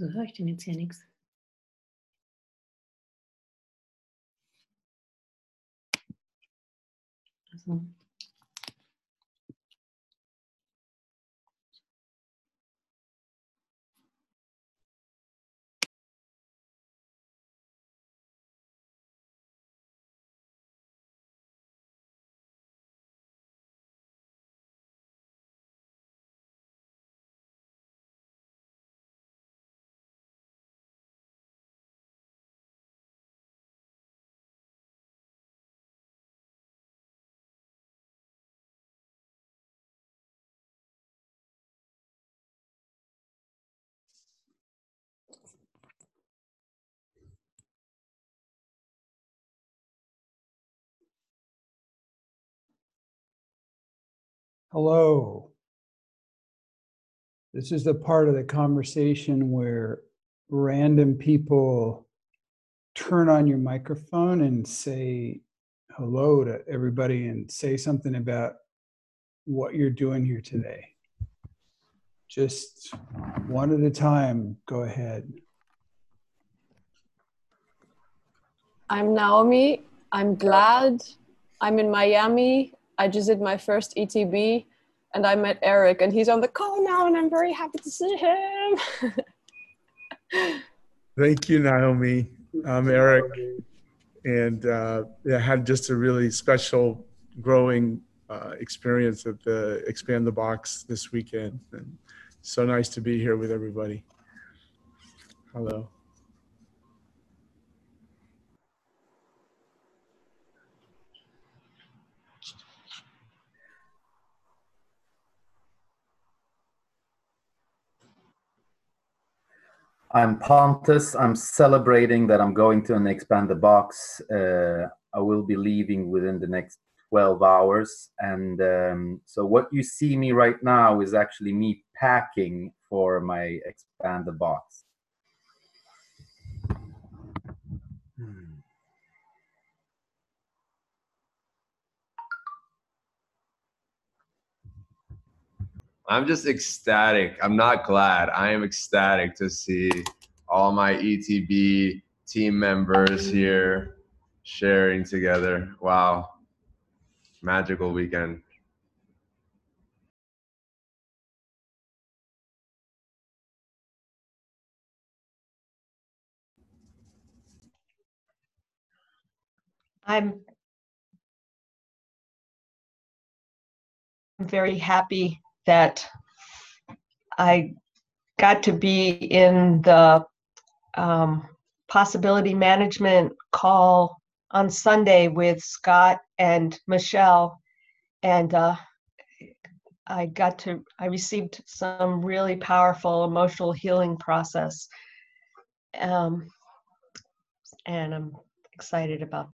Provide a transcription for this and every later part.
Wieso höre ich denn jetzt hier nichts? Also. Hello. This is the part of the conversation where random people turn on your microphone and say hello to everybody and say something about what you're doing here today. Just one at a time, go ahead. I'm Naomi. I'm glad. I'm in Miami. I just did my first ETB and I met Eric and he's on the call now and I'm very happy to see him. Thank you, Naomi. I'm Eric, and uh, I had just a really special growing uh, experience at the Expand the Box this weekend. And so nice to be here with everybody. Hello. I'm Pontus. I'm celebrating that I'm going to an expand the box. Uh, I will be leaving within the next 12 hours. And um, so, what you see me right now is actually me packing for my expand the box. I'm just ecstatic. I'm not glad. I am ecstatic to see all my ETB team members here sharing together. Wow. Magical weekend. I'm very happy that I got to be in the um, possibility management call on Sunday with Scott and Michelle. And uh, I got to, I received some really powerful emotional healing process. Um, and I'm excited about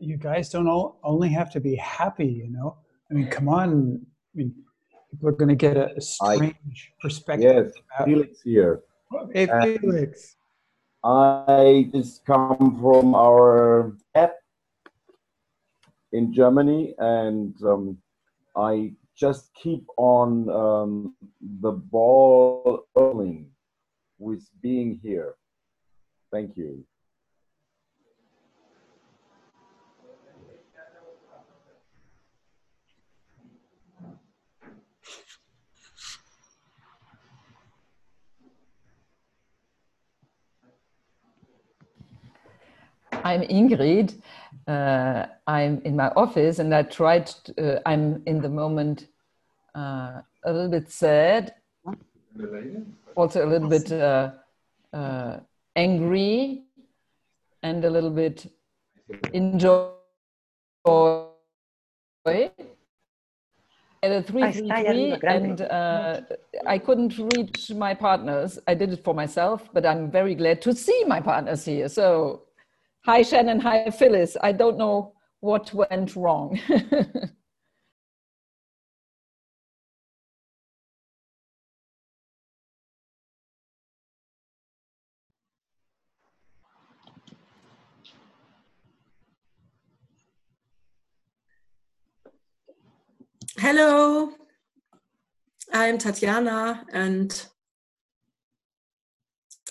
You guys don't all, only have to be happy, you know? I mean, come on. I mean, people are going to get a strange perspective. Yes, about- Felix here. Hey, Uh, Felix. I just come from our app in Germany, and um, I just keep on um, the ball rolling with being here. Thank you. I'm Ingrid. Uh, I'm in my office and I tried, to, uh, I'm in the moment uh, a little bit sad, also a little bit uh, uh, angry, and a little bit enjoy. At a three, three, three, and uh, I couldn't reach my partners. I did it for myself, but I'm very glad to see my partners here. So, hi Shannon, hi Phyllis. I don't know what went wrong. hello, I'm Tatjana, and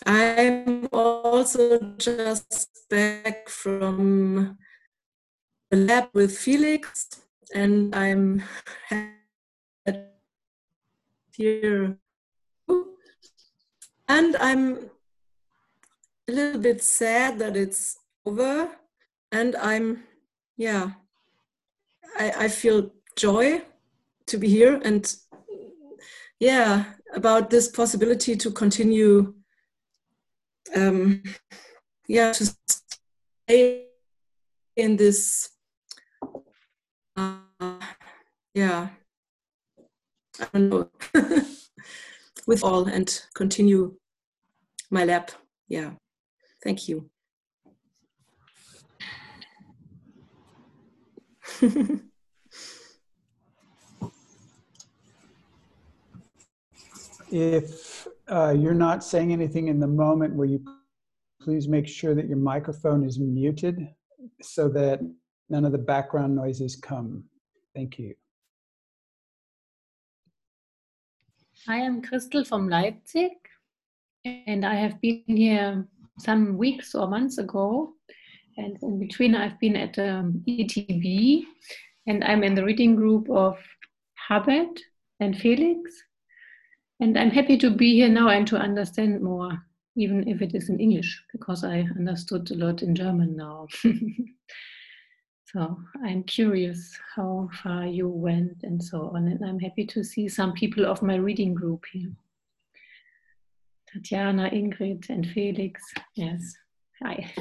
I'm also just back from the lab with Felix, and I'm here. And I'm a little bit sad that it's over, and I'm, yeah, I, I feel joy to be here and yeah about this possibility to continue um yeah to stay in this uh, yeah i don't know with all and continue my lab. Yeah. Thank you. If uh, you're not saying anything in the moment, will you please make sure that your microphone is muted so that none of the background noises come? Thank you. Hi, I am Christel from Leipzig, and I have been here some weeks or months ago. And in between, I've been at um, ETB, and I'm in the reading group of Habet and Felix. And I'm happy to be here now and to understand more, even if it is in English, because I understood a lot in German now. so I'm curious how far you went and so on. And I'm happy to see some people of my reading group here. Tatjana, Ingrid, and Felix. Yes. Hi.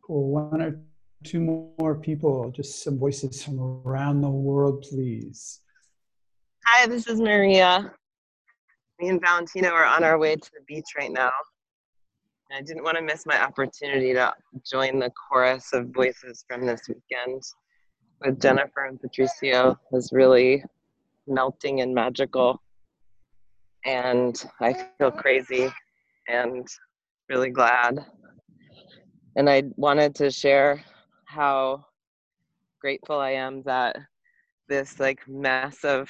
Cool. One or two more people, just some voices from around the world, please. Hi, this is Maria. Me and Valentino are on our way to the beach right now. I didn't want to miss my opportunity to join the chorus of voices from this weekend with Jennifer and Patricio. It was really melting and magical. And I feel crazy and really glad. And I wanted to share how grateful I am that this like massive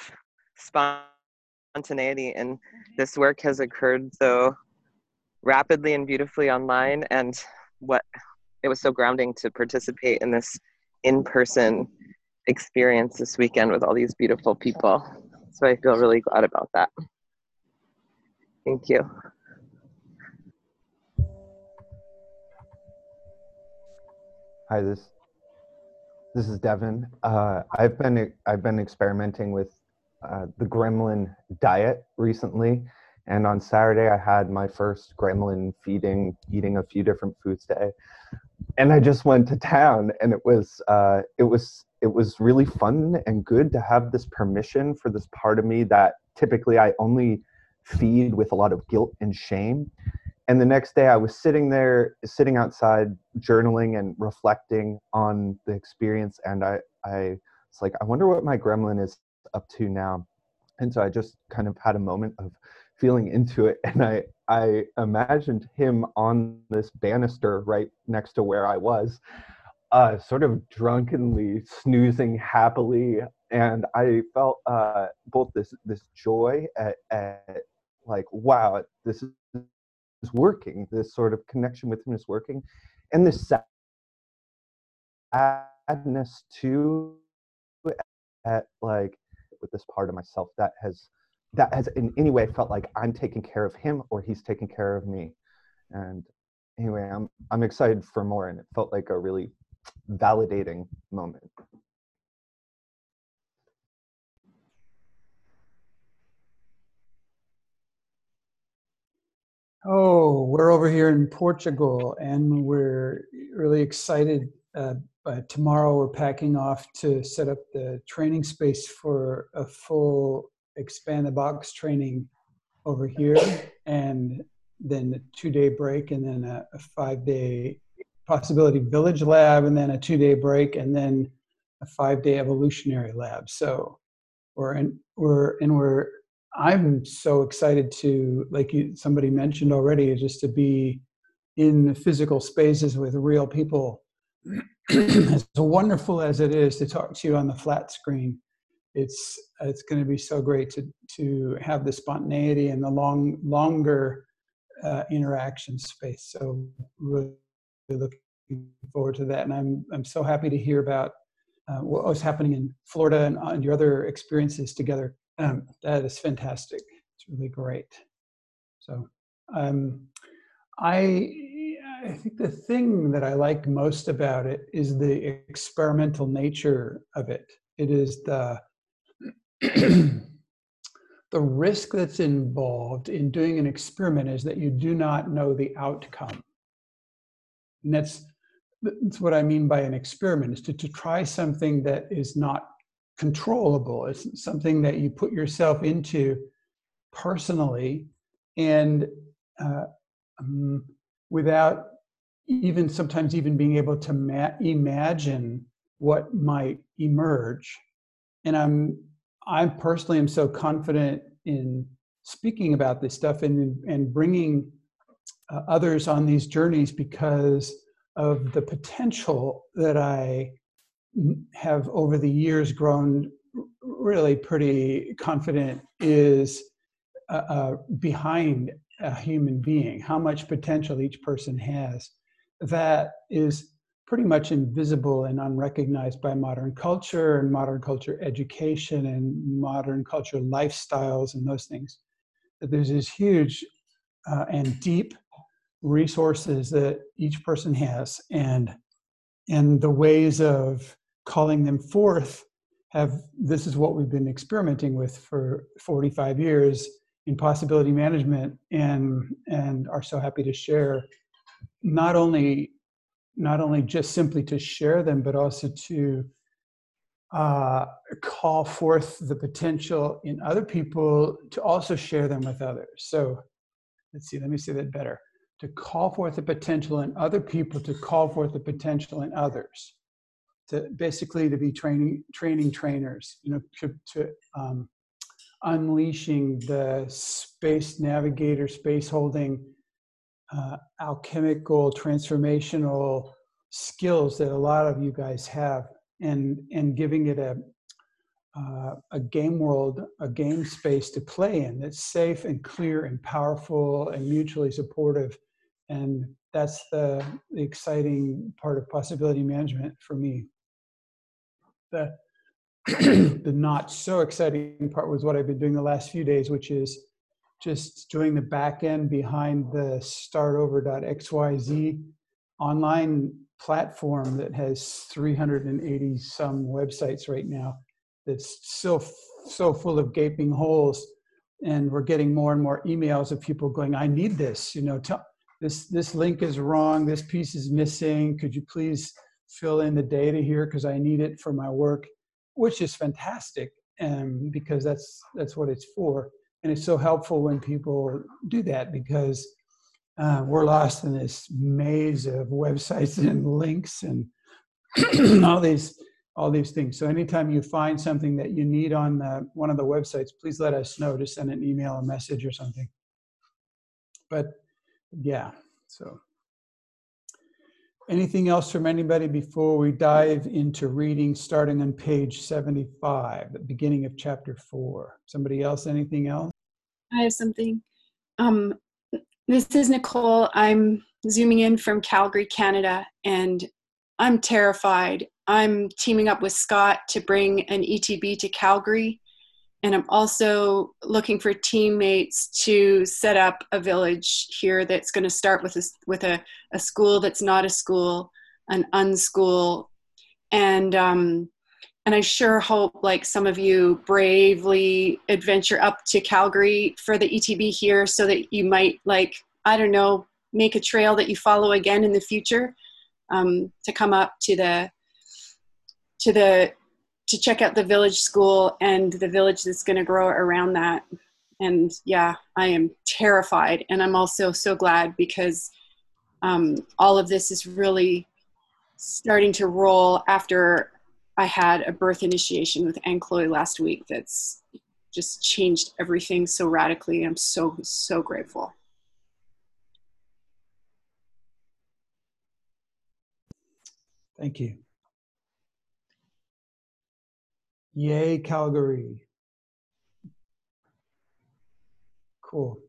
spontaneity and this work has occurred so rapidly and beautifully online and what it was so grounding to participate in this in-person experience this weekend with all these beautiful people. So i feel really glad about that. Thank you Hi, this this is Devin. Uh, I've been I've been experimenting with uh, the gremlin diet recently, and on Saturday I had my first gremlin feeding, eating a few different foods today, and I just went to town, and it was uh, it was it was really fun and good to have this permission for this part of me that typically I only feed with a lot of guilt and shame and the next day i was sitting there sitting outside journaling and reflecting on the experience. And i i was like i wonder what my gremlin is up to now. And so i just kind of had a moment of feeling into it. And i i imagined him on this banister right next to where i was uh, sort of drunkenly snoozing happily. And i felt uh, both this this joy at, at like wow this is is working. This sort of connection with him is working, and this sadness too, at like with this part of myself that has that has in any way felt like I'm taking care of him or he's taking care of me. And anyway, I'm I'm excited for more, and it felt like a really validating moment. Oh, we're over here in Portugal and we're really excited. Uh, tomorrow we're packing off to set up the training space for a full expand the box training over here and then a two day break and then a, a five day possibility village lab and then a two day break and then a five day evolutionary lab. So we're in, we're, and we're I'm so excited to, like you, somebody mentioned already, just to be in physical spaces with real people. as wonderful as it is to talk to you on the flat screen, it's it's going to be so great to to have the spontaneity and the long longer uh, interaction space. So really looking forward to that, and I'm I'm so happy to hear about uh, what was happening in Florida and, and your other experiences together. Um, that is fantastic. It's really great. So um, I I think the thing that I like most about it is the experimental nature of it. It is the the risk that's involved in doing an experiment is that you do not know the outcome. And that's that's what I mean by an experiment is to, to try something that is not controllable. It's something that you put yourself into personally and uh, um, without even sometimes even being able to ma- imagine what might emerge. And I'm I personally am so confident in speaking about this stuff and and bringing uh, others on these journeys because of the potential that I have over the years grown really pretty confident is uh, uh, behind a human being, how much potential each person has that is pretty much invisible and unrecognized by modern culture and modern culture education and modern culture lifestyles and those things. That there's this huge uh, and deep resources that each person has, and and the ways of calling them forth have this is what we've been experimenting with for 45 years in possibility management and and are so happy to share not only not only just simply to share them, but also to uh, call forth the potential in other people to also share them with others. So let's see, let me say that better. To call forth the potential in other people, to call forth the potential in others. To basically to be training training trainers, you know, to, to um, unleashing the space navigator, space holding uh, alchemical, transformational skills that a lot of you guys have, and and giving it a uh, a game world, a game space to play in that's safe and clear and powerful and mutually supportive, and that's the, the exciting part of possibility management for me. The the not so exciting part was what I've been doing the last few days, which is just doing the back end behind the startover.xyz online platform that has 380 some websites right now that's so so full of gaping holes. And we're getting more and more emails of people going i need this you know this this link is wrong. This piece is missing. Could you please fill in the data here because i need it for my work which is fantastic um, because that's that's what it's for. And it's so helpful when people do that because uh, we're lost in this maze of websites and links and all these all these things. So anytime you find something that you need on the, one of the websites please let us know. To send an email a message or something. But yeah so anything else from anybody before we dive into reading starting on page 75 the beginning of chapter 4 somebody else anything else? I have something. Um, this is nicole. I'm zooming in from calgary canada and i'm terrified. I'm teaming up with scott to bring an etb to calgary and I'm also looking for teammates to set up a village here that's going to start with a, with a, a school that's not a school, an unschool, and um, and I sure hope like some of you bravely adventure up to Calgary for the ETB here, so that you might like I don't know make a trail that you follow again in the future um, to come up to the to the to check out the village school and the village that's going to grow around that. And yeah, I am terrified. And I'm also so glad because um, all of this is really starting to roll after I had a birth initiation with Ankloy last week. That's just changed everything so radically. I'm so, so grateful. Thank you. Yay, Calgary. Cool.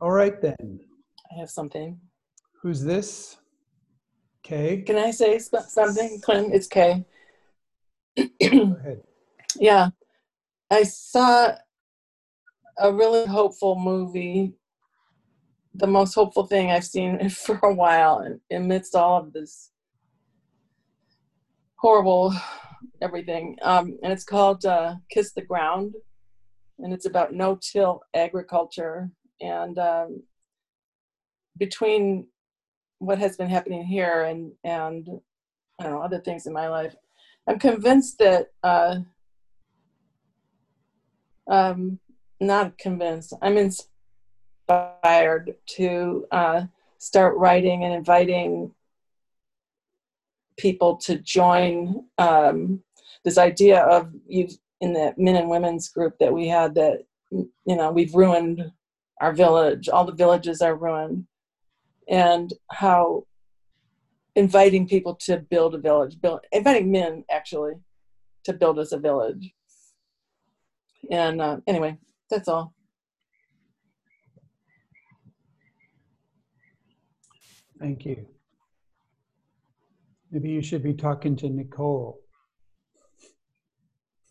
All right then. I have something. Who's this? Kay? Can I say something, Clint? It's Kay. Go ahead. Yeah. I saw a really hopeful movie, the most hopeful thing I've seen for a while, amidst all of this horrible everything. Um, and it's called uh, Kiss the Ground, and it's about no-till agriculture. And um, between what has been happening here and and I don't know other things in my life, I'm convinced that uh, um, not convinced. I'm inspired to uh, start writing and inviting people to join um, this idea of you in the men and women's group that we had that you know we've ruined our village all the villages are ruined and how inviting people to build a village build inviting men actually to build us a village and uh, anyway that's all Thank you. Maybe you should be talking to Nicole.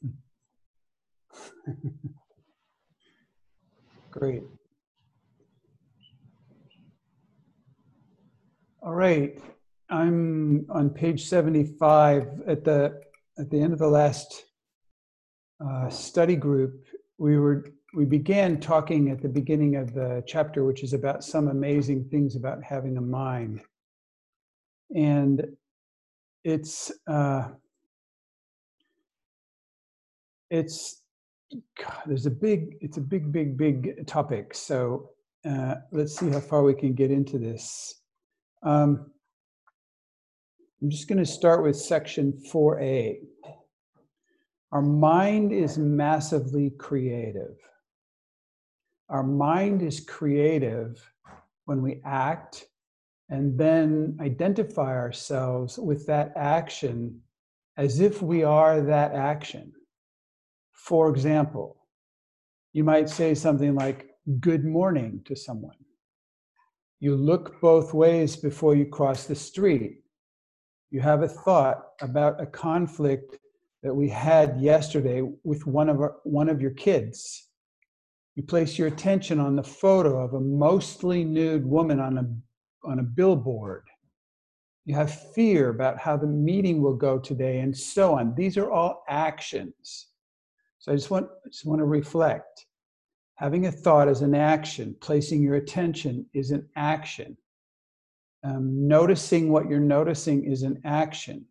Great. All right, I'm on page 75 at the at the end of the last uh, study group. We were we began talking at the beginning of the chapter, which is about some amazing things about having a mind, and it's uh, it's God, there's a big it's a big big big topic. So uh, let's see how far we can get into this. Um, I'm just going to start with section 4a. Our mind is massively creative. Our mind is creative when we act and then identify ourselves with that action as if we are that action. For example, you might say something like, Good morning to someone. You look both ways before you cross the street. You have a thought about a conflict that we had yesterday with one of, our, one of your kids. You place your attention on the photo of a mostly nude woman on a, on a billboard. You have fear about how the meeting will go today, and so on. These are all actions. So I just want, just want to reflect. Having a thought is an action. Placing your attention is an action. Um, noticing what you're noticing is an action.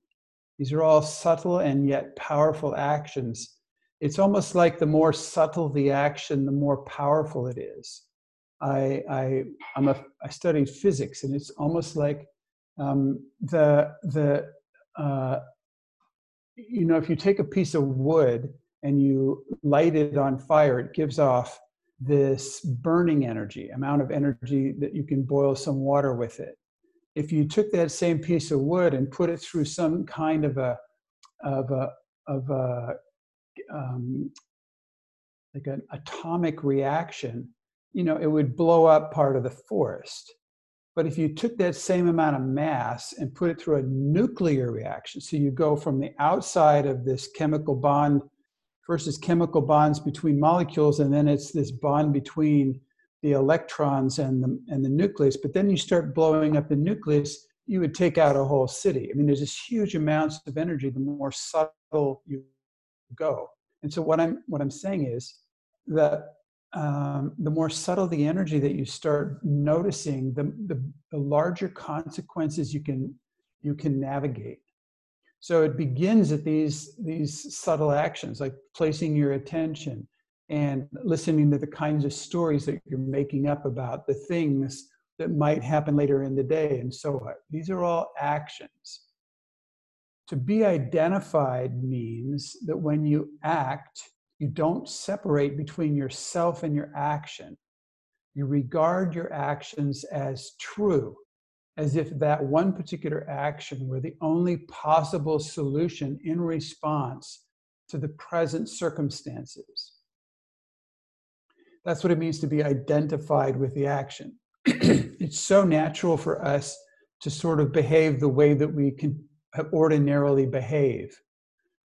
These are all subtle and yet powerful actions. It's almost like the more subtle the action, the more powerful it is. I, I, I'm a, I studied physics, and it's almost like um, the, the uh, you know, if you take a piece of wood and you light it on fire, it gives off this burning energy, amount of energy that you can boil some water with it. If you took that same piece of wood and put it through some kind of a of a of a um, like an atomic reaction, you know, it would blow up part of the forest. But if you took that same amount of mass and put it through a nuclear reaction, so you go from the outside of this chemical bond is chemical bonds between molecules, and then it's this bond between the electrons and the, and the nucleus. But then you start blowing up the nucleus, you would take out a whole city. I mean, there's this huge amounts of energy the more subtle you go. And so what I'm what I'm saying is that um, the more subtle the energy that you start noticing, the, the, the larger consequences you can you can navigate. So it begins at these, these subtle actions, like placing your attention and listening to the kinds of stories that you're making up about the things that might happen later in the day and so on. These are all actions. To be identified means that when you act, you don't separate between yourself and your action. You regard your actions as true, as if that one particular action were the only possible solution in response to the present circumstances. That's what it means to be identified with the action. it's so natural for us to sort of behave the way that we can ordinarily behave.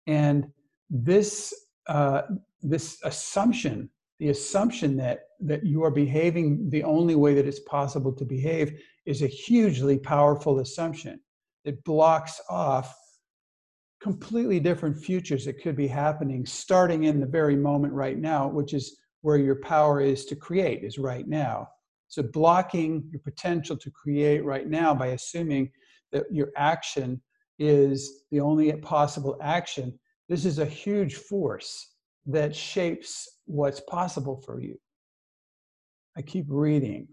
And this, uh, this assumption, the assumption that, that you are behaving the only way that it's possible to behave, is a hugely powerful assumption. It blocks off completely different futures that could be happening starting in the very moment right now, which is where your power is to create, is right now. So, blocking your potential to create right now by assuming that your action is the only possible action, this is a huge force that shapes what's possible for you. I keep reading.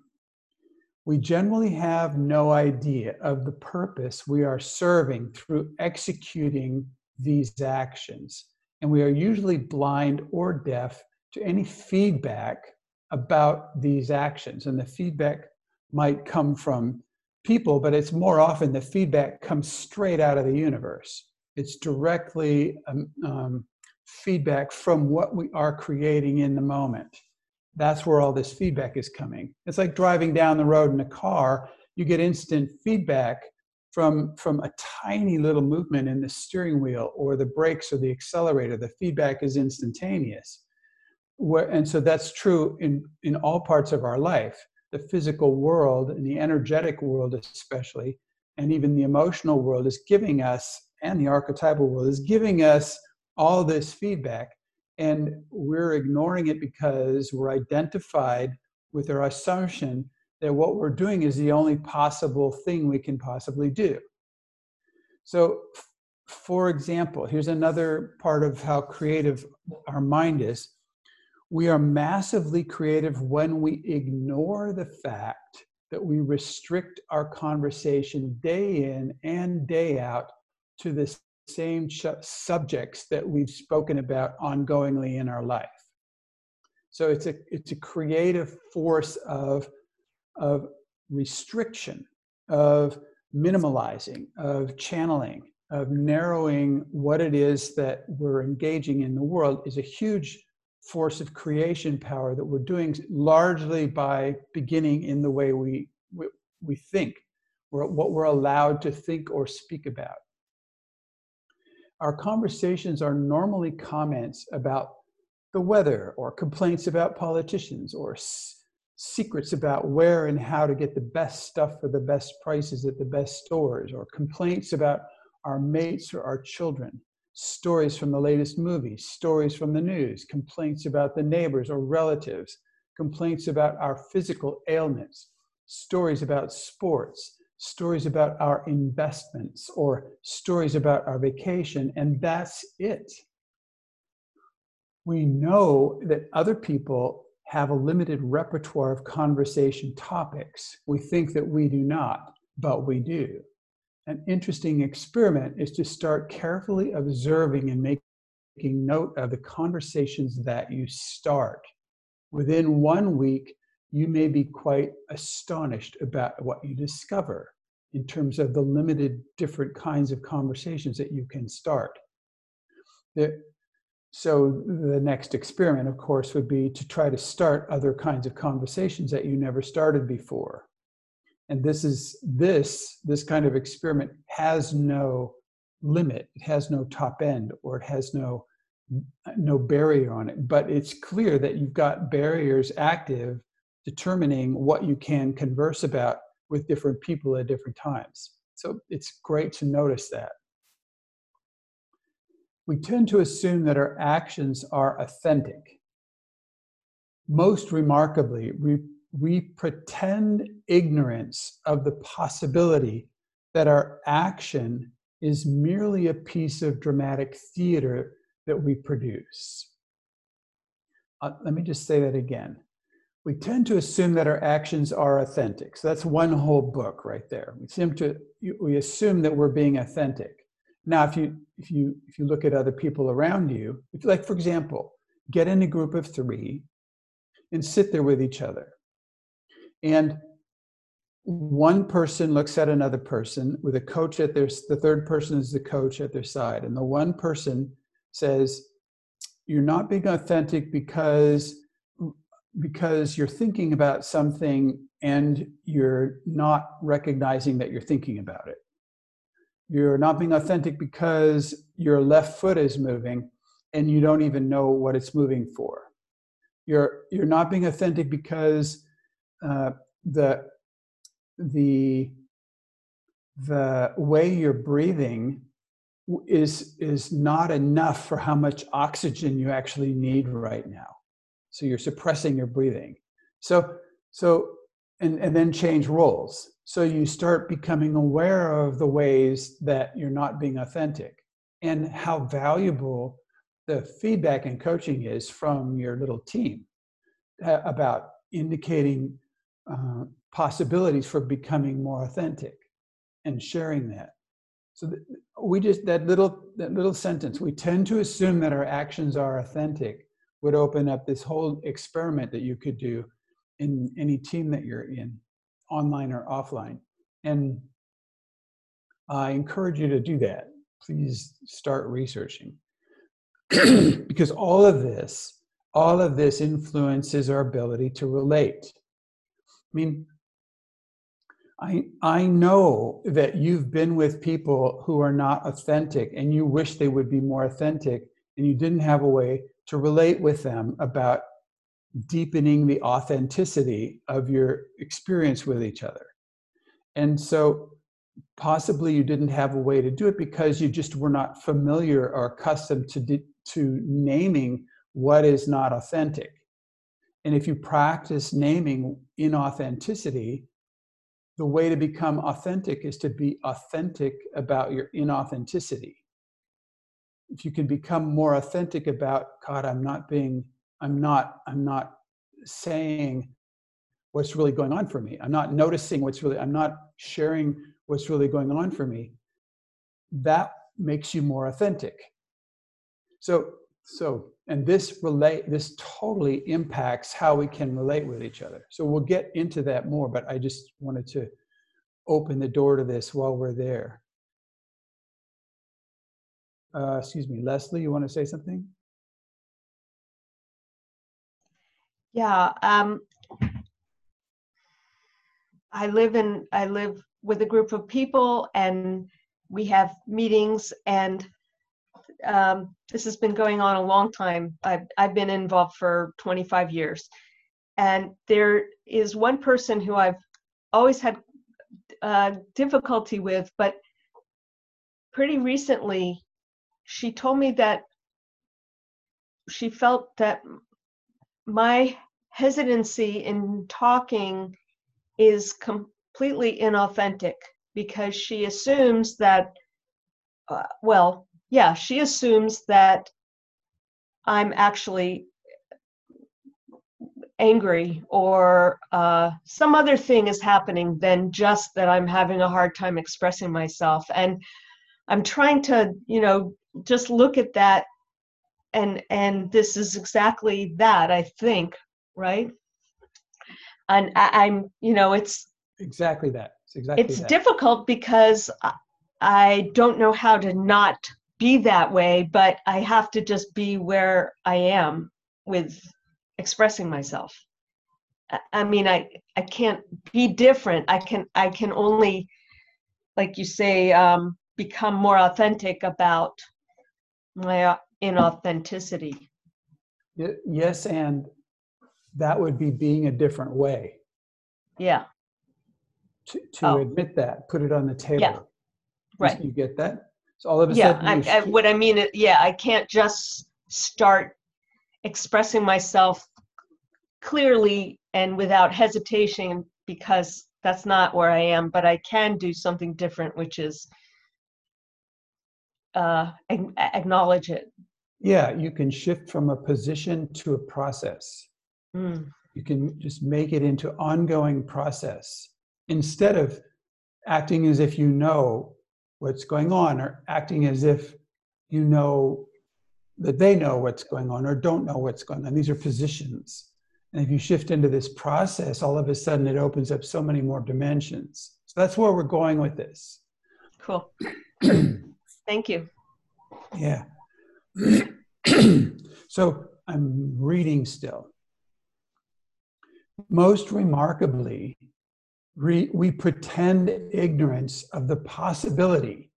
We generally have no idea of the purpose we are serving through executing these actions, and we are usually blind or deaf to any feedback about these actions. And the feedback might come from people, but it's more often the feedback comes straight out of the universe. It's directly um, um, feedback from what we are creating in the moment. That's where all this feedback is coming. It's like driving down the road in a car, you get instant feedback from, from a tiny little movement in the steering wheel or the brakes or the accelerator. The feedback is instantaneous. Where, and so that's true in, in all parts of our life the physical world and the energetic world especially and even the emotional world is giving us and the archetypal world is giving us all this feedback and we're ignoring it because we're identified with our assumption that what we're doing is the only possible thing we can possibly do. So for example here's another part of how creative our mind is. We are massively creative when we ignore the fact that we restrict our conversation day in and day out to the same subjects that we've spoken about ongoingly in our life. So it's a it's a creative force of of restriction, of minimalizing, of channeling, of narrowing what it is that we're engaging in the world is a huge force of creation power that we're doing largely by beginning in the way we, we, we think, what we're allowed to think or speak about. Our conversations are normally comments about the weather, or complaints about politicians, or s- secrets about where and how to get the best stuff for the best prices at the best stores, or complaints about our mates or our children. Stories from the latest movies, stories from the news, complaints about the neighbors or relatives, complaints about our physical ailments, stories about sports, stories about our investments, or stories about our vacation, and that's it. We know that other people have a limited repertoire of conversation topics. We think that we do not, but we do an interesting experiment is to start carefully observing and making note of the conversations that you start. Within one week, you may be quite astonished about what you discover in terms of the limited different kinds of conversations that you can start. So, the next experiment, of course, would be to try to start other kinds of conversations that you never started before. And this is this this kind of experiment has no limit. It has no top end or it has no no barrier on it. But it's clear that you've got barriers active determining what you can converse about with different people at different times so it's great to notice that we tend to assume that our actions are authentic most remarkably we we pretend ignorance of the possibility that our action is merely a piece of dramatic theater that we produce. Uh, let me just say that again. We tend to assume that our actions are authentic. So that's one whole book right there. We seem to we assume that we're being authentic. Now, if you if you if you look at other people around you, if like for example, get in a group of three and sit there with each other, and one person looks at another person with a coach at their the third person is the coach at their side, and the one person says, "You're not being authentic because." Because you're thinking about something and you're not recognizing that you're thinking about it you're not being authentic because your left foot is moving and you don't even know what it's moving for. You're, you're not being authentic because uh, the, the, the way you're breathing is, is not enough for how much oxygen you actually need right now. So you're suppressing your breathing. So, so and, and then change roles. So you start becoming aware of the ways that you're not being authentic and how valuable the feedback and coaching is from your little team uh, about indicating uh, possibilities for becoming more authentic and sharing that. So we just that little that little sentence. We tend to assume that our actions are authentic would open up this whole experiment that you could do in any team that you're in, online or offline. And I encourage you to do that. Please start researching. because all of this, all of this influences our ability to relate. I mean, I, I know that you've been with people who are not authentic and you wish they would be more authentic and you didn't have a way to relate with them about deepening the authenticity of your experience with each other. And so possibly you didn't have a way to do it because you just were not familiar or accustomed to, to naming what is not authentic. And if you practice naming inauthenticity, the way to become authentic is to be authentic about your inauthenticity. If you can become more authentic about, God, I'm not being i'm not i'm not saying what's really going on for me. I'm not noticing what's really i'm not sharing what's really going on for me. That makes you more authentic. So so and this relate this totally impacts how we can relate with each other. So we'll get into that more but i just wanted to open the door to this while we're there uh, excuse me leslie you want to say something Yeah. Um, I live in I live with a group of people, and we have meetings, and um, this has been going on a long time. I've I've been involved for 25 years, and there is one person who I've always had uh, difficulty with, but pretty recently, she told me that she felt that my hesitancy in talking is completely inauthentic because she assumes that, uh, well, yeah, she assumes that I'm actually angry or uh, some other thing is happening than just that I'm having a hard time expressing myself. And I'm trying to, you know, just look at that and and this is exactly that i think right? And I, am you know it's exactly that. It's exactly it's that. difficult because I, I don't know how to not be that way but i have to just be where i am with expressing myself. I mean i i can't be different. I can i can only like you say um, become more authentic about my inauthenticity. Yes, and that would be being a different way. Yeah. To, to oh. admit that, put it on the table. Yeah. Right. You get that? So all of a yeah, sudden. Yeah, what I mean, yeah, I can't just start expressing myself clearly and without hesitation because that's not where I am, but I can do something different, which is uh, acknowledge it yeah, you can shift from a position to a process. Mm. You can just make it into ongoing process instead of acting as if you know what's going on or acting as if you know that they know what's going on or don't know what's going on. These are positions. And if you shift into this process, all of a sudden it opens up so many more dimensions. So that's where we're going with this. Cool. Thank you. Yeah. so I'm reading still. Most remarkably, re- we pretend ignorance of the possibility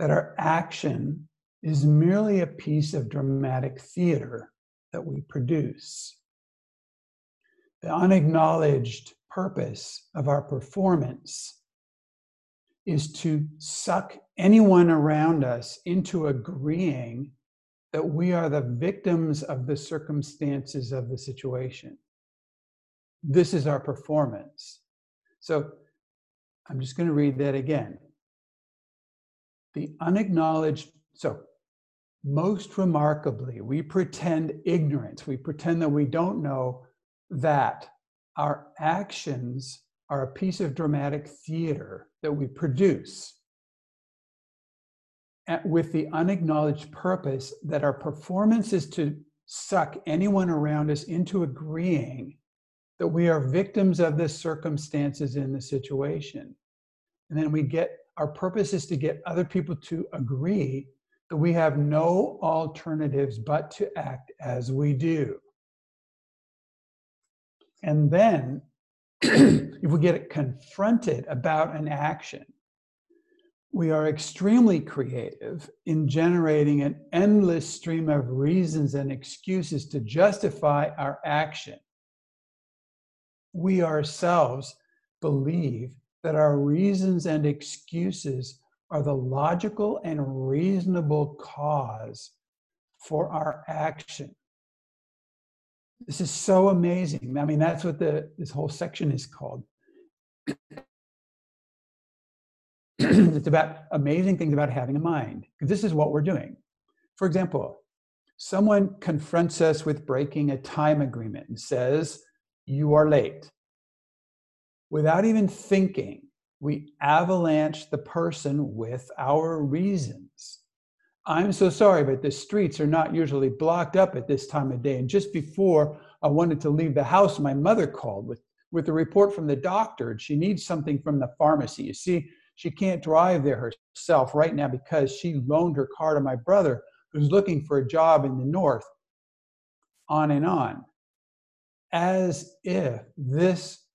that our action is merely a piece of dramatic theater that we produce. The unacknowledged purpose of our performance is to suck anyone around us into agreeing that we are the victims of the circumstances of the situation. This is our performance. So I'm just going to read that again. The unacknowledged, so most remarkably, we pretend ignorance. We pretend that we don't know that our actions are a piece of dramatic theater that we produce with the unacknowledged purpose that our performance is to suck anyone around us into agreeing that we are victims of the circumstances in the situation. And then we get our purpose is to get other people to agree that we have no alternatives but to act as we do. And then, if we get confronted about an action, we are extremely creative in generating an endless stream of reasons and excuses to justify our action. We ourselves believe that our reasons and excuses are the logical and reasonable cause for our action. This is so amazing. I mean, that's what the this whole section is called. it's about amazing things about having a mind. This is what we're doing. For example, someone confronts us with breaking a time agreement and says, You are late. Without even thinking, we avalanche the person with our reasons. I'm so sorry, but the streets are not usually blocked up at this time of day. And just before I wanted to leave the house, my mother called with, with a report from the doctor. And she needs something from the pharmacy. You see, she can't drive there herself right now because she loaned her car to my brother, who's looking for a job in the north. On and on. As if this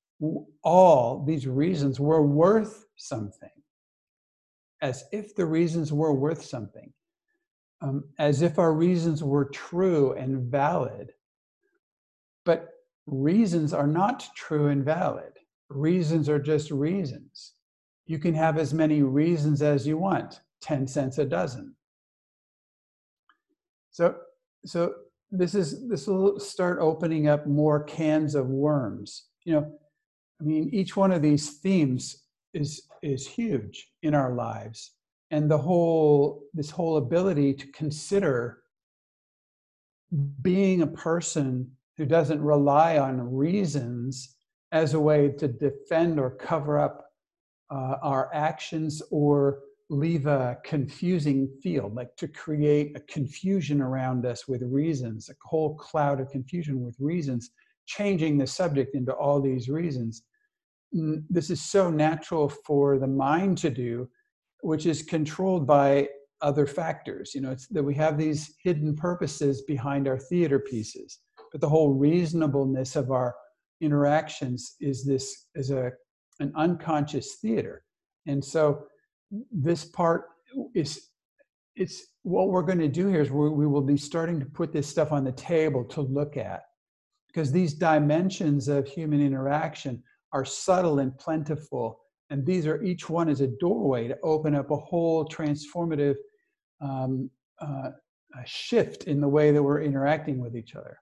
all these reasons were worth something, as if the reasons were worth something, um, as if our reasons were true and valid. But reasons are not true and valid. Reasons are just reasons. You can have as many reasons as you want, 10 cents a dozen. So, so this is this will start opening up more cans of worms. You know, I mean, each one of these themes is is huge in our lives, and the whole this whole ability to consider being a person who doesn't rely on reasons as a way to defend or cover up uh, our actions or leave a confusing field, like to create a confusion around us with reasons, a whole cloud of confusion with reasons changing the subject into all these reasons. This is so natural for the mind to do, which is controlled by other factors. You know, it's that we have these hidden purposes behind our theater pieces, but the whole reasonableness of our interactions is this is a an unconscious theater, and so this part is it's what we're going to do here is we will be starting to put this stuff on the table to look at. Because these dimensions of human interaction are subtle and plentiful and these are each one is a doorway to open up a whole transformative um, uh, shift in the way that we're interacting with each other.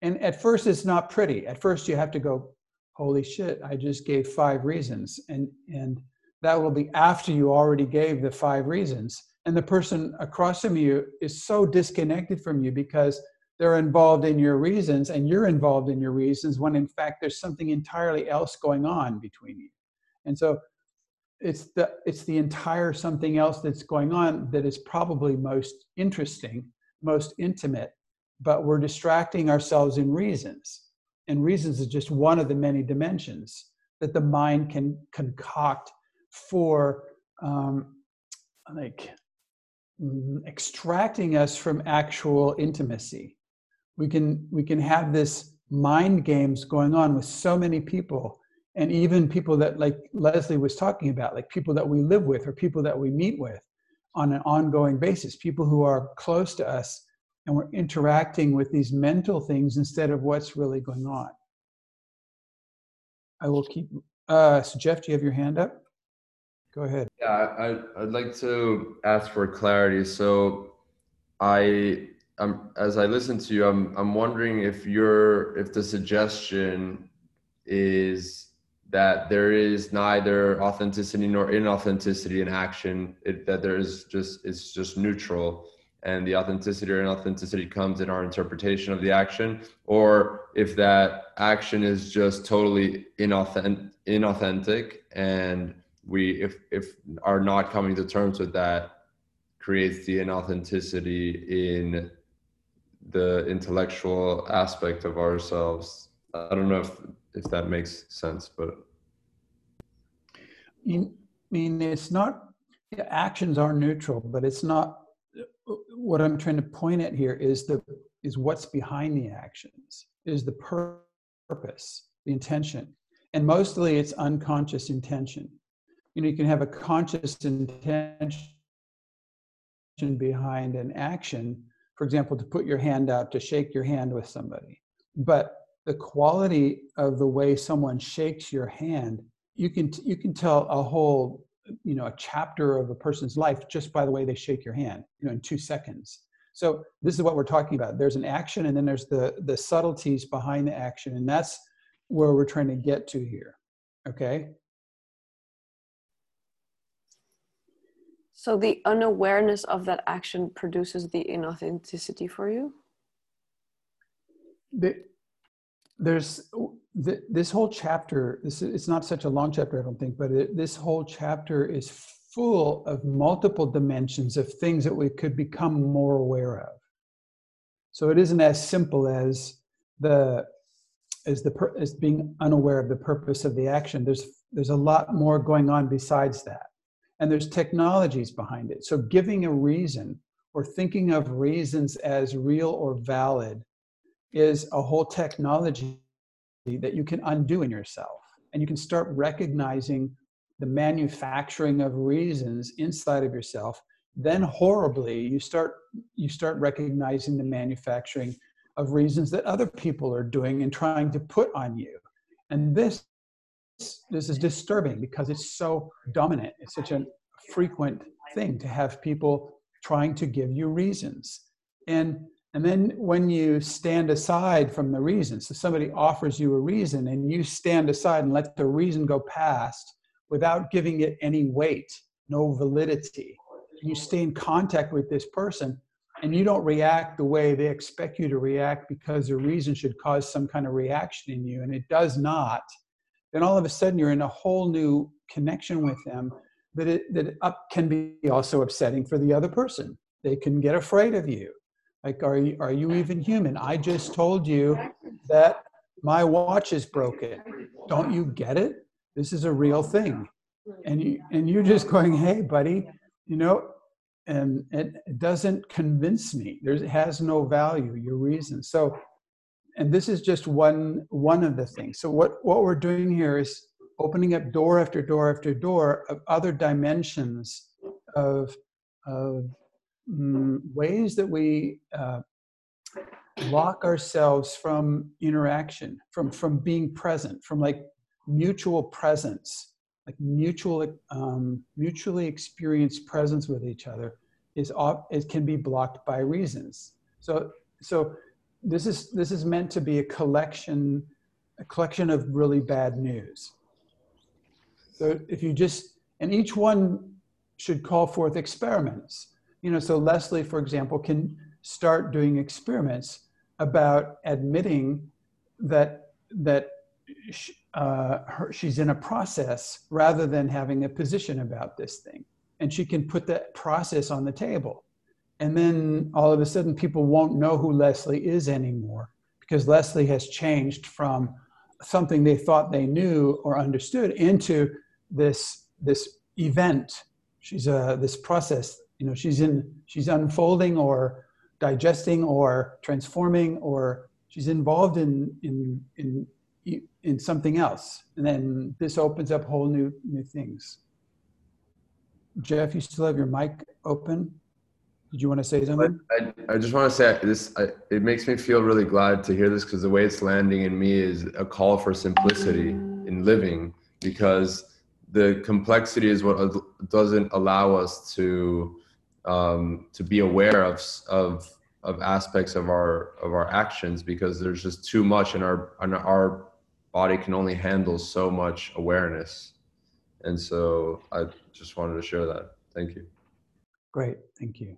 And at first it's not pretty. At first you have to go holy shit i just gave five reasons. And and that will be after you already gave the five reasons. And the person across from you is so disconnected from you because they're involved in your reasons and you're involved in your reasons when in fact there's something entirely else going on between you. And so it's the it's the entire something else that's going on that is probably most interesting most intimate but we're distracting ourselves in reasons and reasons is just one of the many dimensions that the mind can concoct for um, like mm, extracting us from actual intimacy. We can we can have this mind games going on with so many people and even people that like leslie was talking about like people that we live with or people that we meet with on an ongoing basis people who are close to us and we're interacting with these mental things instead of what's really going on. I will keep uh so jeff do you have your hand up? Go ahead. Yeah, I, I'd like to ask for clarity. So I, um, as I listen to you, I'm, I'm wondering if you're, if the suggestion is that there is neither authenticity nor inauthenticity in action, it, that there is just, it's just neutral and the authenticity or inauthenticity comes in our interpretation of the action, or if that action is just totally inauthentic, inauthentic and we if if are not coming to terms with that creates the inauthenticity in the intellectual aspect of ourselves. I don't know if if that makes sense but. I mean, it's not, actions are neutral, but it's not, what I'm trying to point at here is the, is what's behind the actions, is the pur- purpose, the intention. And mostly it's unconscious intention. You know, you can have a conscious intention behind an action, for example, to put your hand out, to shake your hand with somebody. But the quality of the way someone shakes your hand you can you can tell a whole you know a chapter of a person's life just by the way they shake your hand you know in two seconds. So this is what we're talking about. There's an action and then there's the the subtleties behind the action. And that's where we're trying to get to here okay? So the unawareness of that action produces the inauthenticity for you? the, there's th- this whole chapter this is, it's not such a long chapter i don't think but it, this whole chapter is full of multiple dimensions of things that we could become more aware of. So it isn't as simple as the as the as being unaware of the purpose of the action. There's there's a lot more going on besides that. And there's technologies behind it. So giving a reason or thinking of reasons as real or valid is a whole technology that you can undo in yourself. And you can start recognizing the manufacturing of reasons inside of yourself. Then horribly, you start you start recognizing the manufacturing of reasons that other people are doing and trying to put on you. And this this is disturbing because it's so dominant. It's such a frequent thing to have people trying to give you reasons. And and then when you stand aside from the reason, so somebody offers you a reason and you stand aside and let the reason go past without giving it any weight, no validity, you stay in contact with this person and you don't react the way they expect you to react because the reason should cause some kind of reaction in you and it does not, then all of a sudden you're in a whole new connection with them that it that up can be also upsetting for the other person. They can get afraid of you like, are you, are you even human? I just told you that my watch is broken. Don't you get it? This is a real thing. And you and you're just going, hey, buddy, you know, and it, doesn't convince me. There's it has no value, your reason. So, and this is just one one of the things. So what what we're doing here is opening up door after door after door of other dimensions of of mm, ways that we uh, lock ourselves from interaction, from from being present, from like mutual presence, like mutual um, mutually experienced presence with each other is off, it can be blocked by reasons. So so this is this is meant to be a collection a collection of really bad news. So if you just and each one should call forth experiments you know, so Leslie, for example, can start doing experiments about admitting that that uh, her, she's in a process rather than having a position about this thing. And she can put that process on the table. And then all of a sudden, people won't know who Leslie is anymore because Leslie has changed from something they thought they knew or understood into this this event. She's a this process. You know, she's in she's unfolding or digesting or transforming or she's involved in in in in something else. And then this opens up whole new new things. Jeff you still have your mic open? Did you want to say something? I, I just want to say this I, it makes me feel really glad to hear this because the way it's landing in me is a call for simplicity in living because the complexity is what doesn't allow us to um, to be aware of of of aspects of our of our actions because there's just too much and our in our body can only handle so much awareness. And so i just wanted to share that. Thank you. Great. Thank you.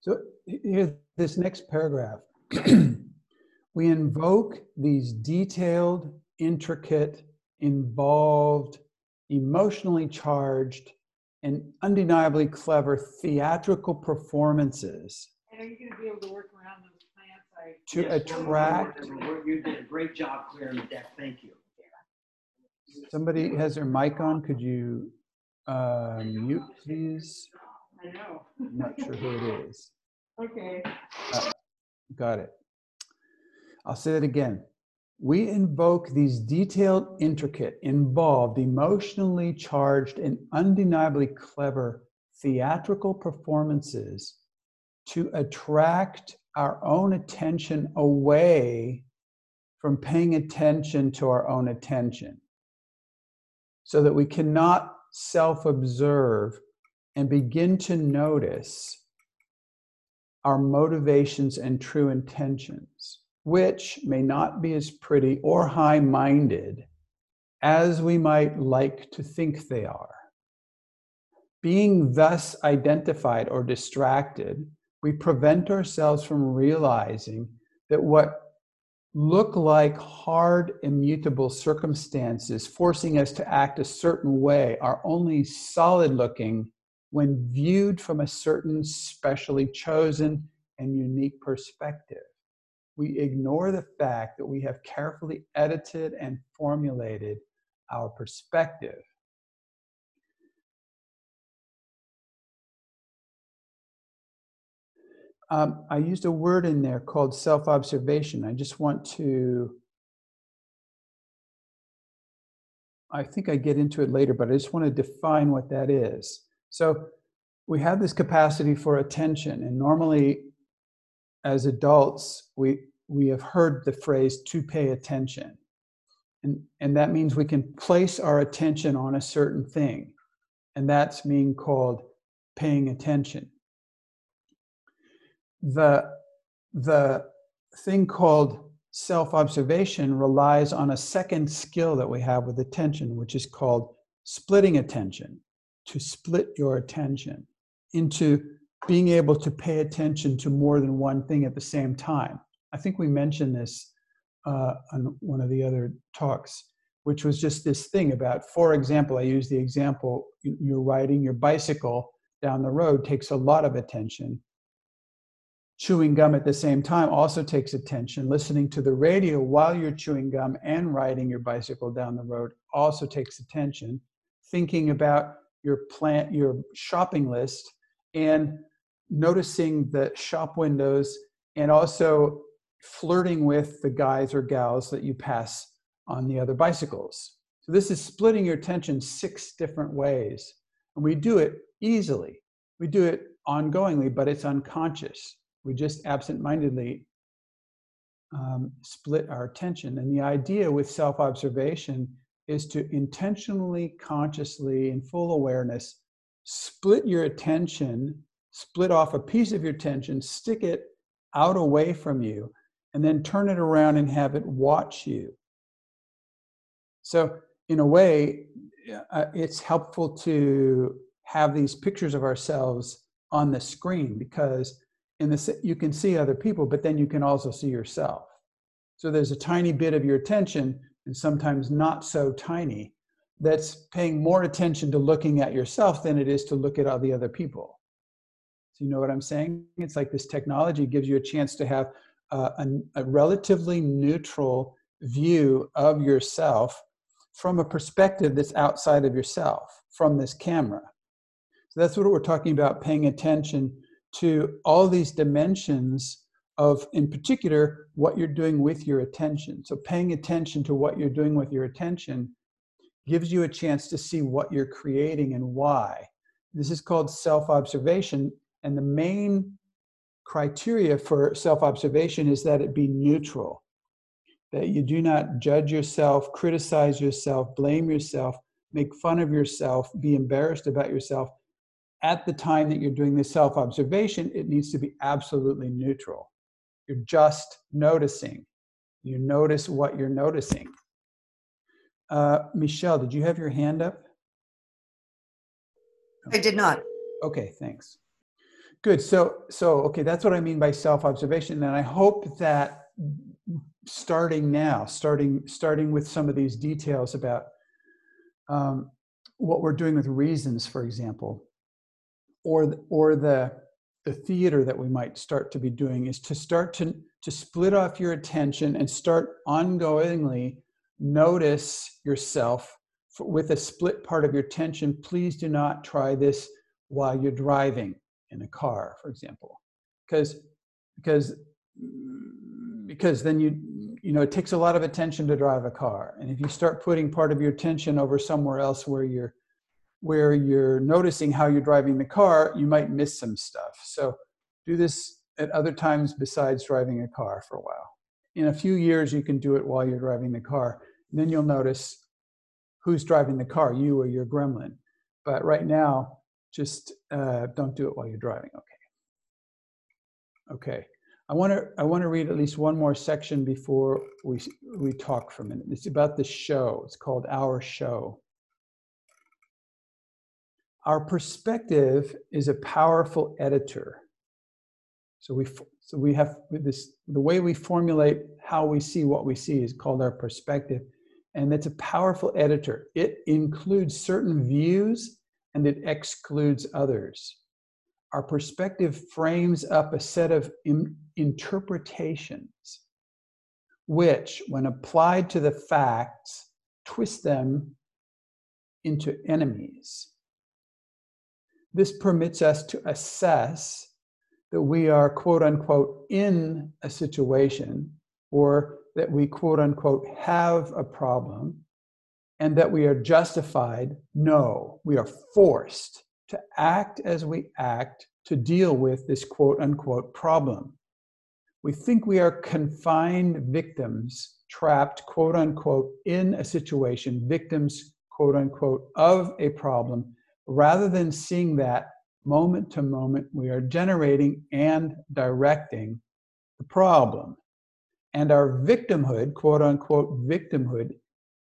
So here this next paragraph. We invoke these detailed intricate involved emotionally charged and undeniably clever theatrical performances And are you going to be able to work around those plants? I to Yes, attract You did a great job clearing the deck. Thank you. somebody has their mic on could you uh, mute please I know. i'm not sure who it is Okay. Uh, got it i'll say it again we invoke these detailed intricate involved emotionally charged and undeniably clever theatrical performances to attract our own attention away from paying attention to our own attention. So that we cannot self observe and begin to notice our motivations and true intentions, which may not be as pretty or high minded as we might like to think they are. Being thus identified or distracted, we prevent ourselves from realizing that what look like hard, immutable circumstances forcing us to act a certain way are only solid looking when viewed from a certain specially chosen and unique perspective. We ignore the fact that we have carefully edited and formulated our perspective. Um, I used a word in there called self observation. I just want to, I think I get into it later, but I just want to define what that is. So we have this capacity for attention, and normally as adults, we, we have heard the phrase to pay attention. And, and that means we can place our attention on a certain thing, and that's being called paying attention the the thing called self-observation relies on a second skill that we have with attention which is called splitting attention to split your attention into being able to pay attention to more than one thing at the same time i think we mentioned this uh, on one of the other talks which was just this thing about for example i use the example you're riding your bicycle down the road takes a lot of attention chewing gum at the same time also takes attention. Listening to the radio while you're chewing gum and riding your bicycle down the road also takes attention. Thinking about your plant, your shopping list, and noticing the shop windows, and also flirting with the guys or gals that you pass on the other bicycles. So this is splitting your attention six different ways, and we do it easily. We do it ongoingly, but it's unconscious we just absent-mindedly um, split our attention. And the idea with self-observation is to intentionally, consciously, in full awareness, split your attention, split off a piece of your attention, stick it out away from you, and then turn it around and have it watch you. So, in a way, uh, it's helpful to have these pictures of ourselves on the screen because in the you can see other people, but then you can also see yourself. So there's a tiny bit of your attention, and sometimes not so tiny, that's paying more attention to looking at yourself than it is to look at all the other people. You know what I'm saying? It's like this technology gives you a chance to have uh, a, a relatively neutral view of yourself from a perspective that's outside of yourself, from this camera. So that's what we're talking about paying attention to all these dimensions of, in particular, what you're doing with your attention. So paying attention to what you're doing with your attention gives you a chance to see what you're creating and why. This is called self observation. And the main criteria for self observation is that it be neutral, that you do not judge yourself, criticize yourself, blame yourself, make fun of yourself, be embarrassed about yourself. At the time that you're doing this self observation, it needs to be absolutely neutral. You're just noticing. You notice what you're noticing. Uh, Michelle, did you have your hand up? I did not. Okay, thanks. Good. So, so okay, that's what I mean by self-observation, and I hope that starting now, starting starting with some of these details about um, what we're doing with reasons, for example, or the, or the the theater that we might start to be doing is to start to to split off your attention and start ongoingly notice yourself for, with a split part of your attention. Please do not try this while you're driving in a car, for example, because because because then you you know it takes a lot of attention to drive a car, and if you start putting part of your attention over somewhere else where you're where you're noticing how you're driving the car, you might miss some stuff. So do this at other times besides driving a car for a while. In a few years, you can do it while you're driving the car. Then you'll notice who's driving the car, you or your gremlin. But right now, just uh, don't do it while you're driving. Okay. Okay. I want to I want to read at least one more section before we we talk for a minute. It's about the show. It's called Our Show. Our perspective is a powerful editor. So we so we have this the way we formulate how we see what we see is called our perspective, and it's a powerful editor. It includes certain views and it excludes others. Our perspective frames up a set of in, interpretations, which, when applied to the facts, twist them into enemies. This permits us to assess that we are, quote unquote, in a situation or that we, quote unquote, have a problem and that we are justified. No, we are forced to act as we act to deal with this quote unquote problem. We think we are confined victims, trapped, quote unquote, in a situation, victims, quote unquote, of a problem, rather than seeing that moment to moment we are generating and directing the problem. And our victimhood, quote unquote, victimhood,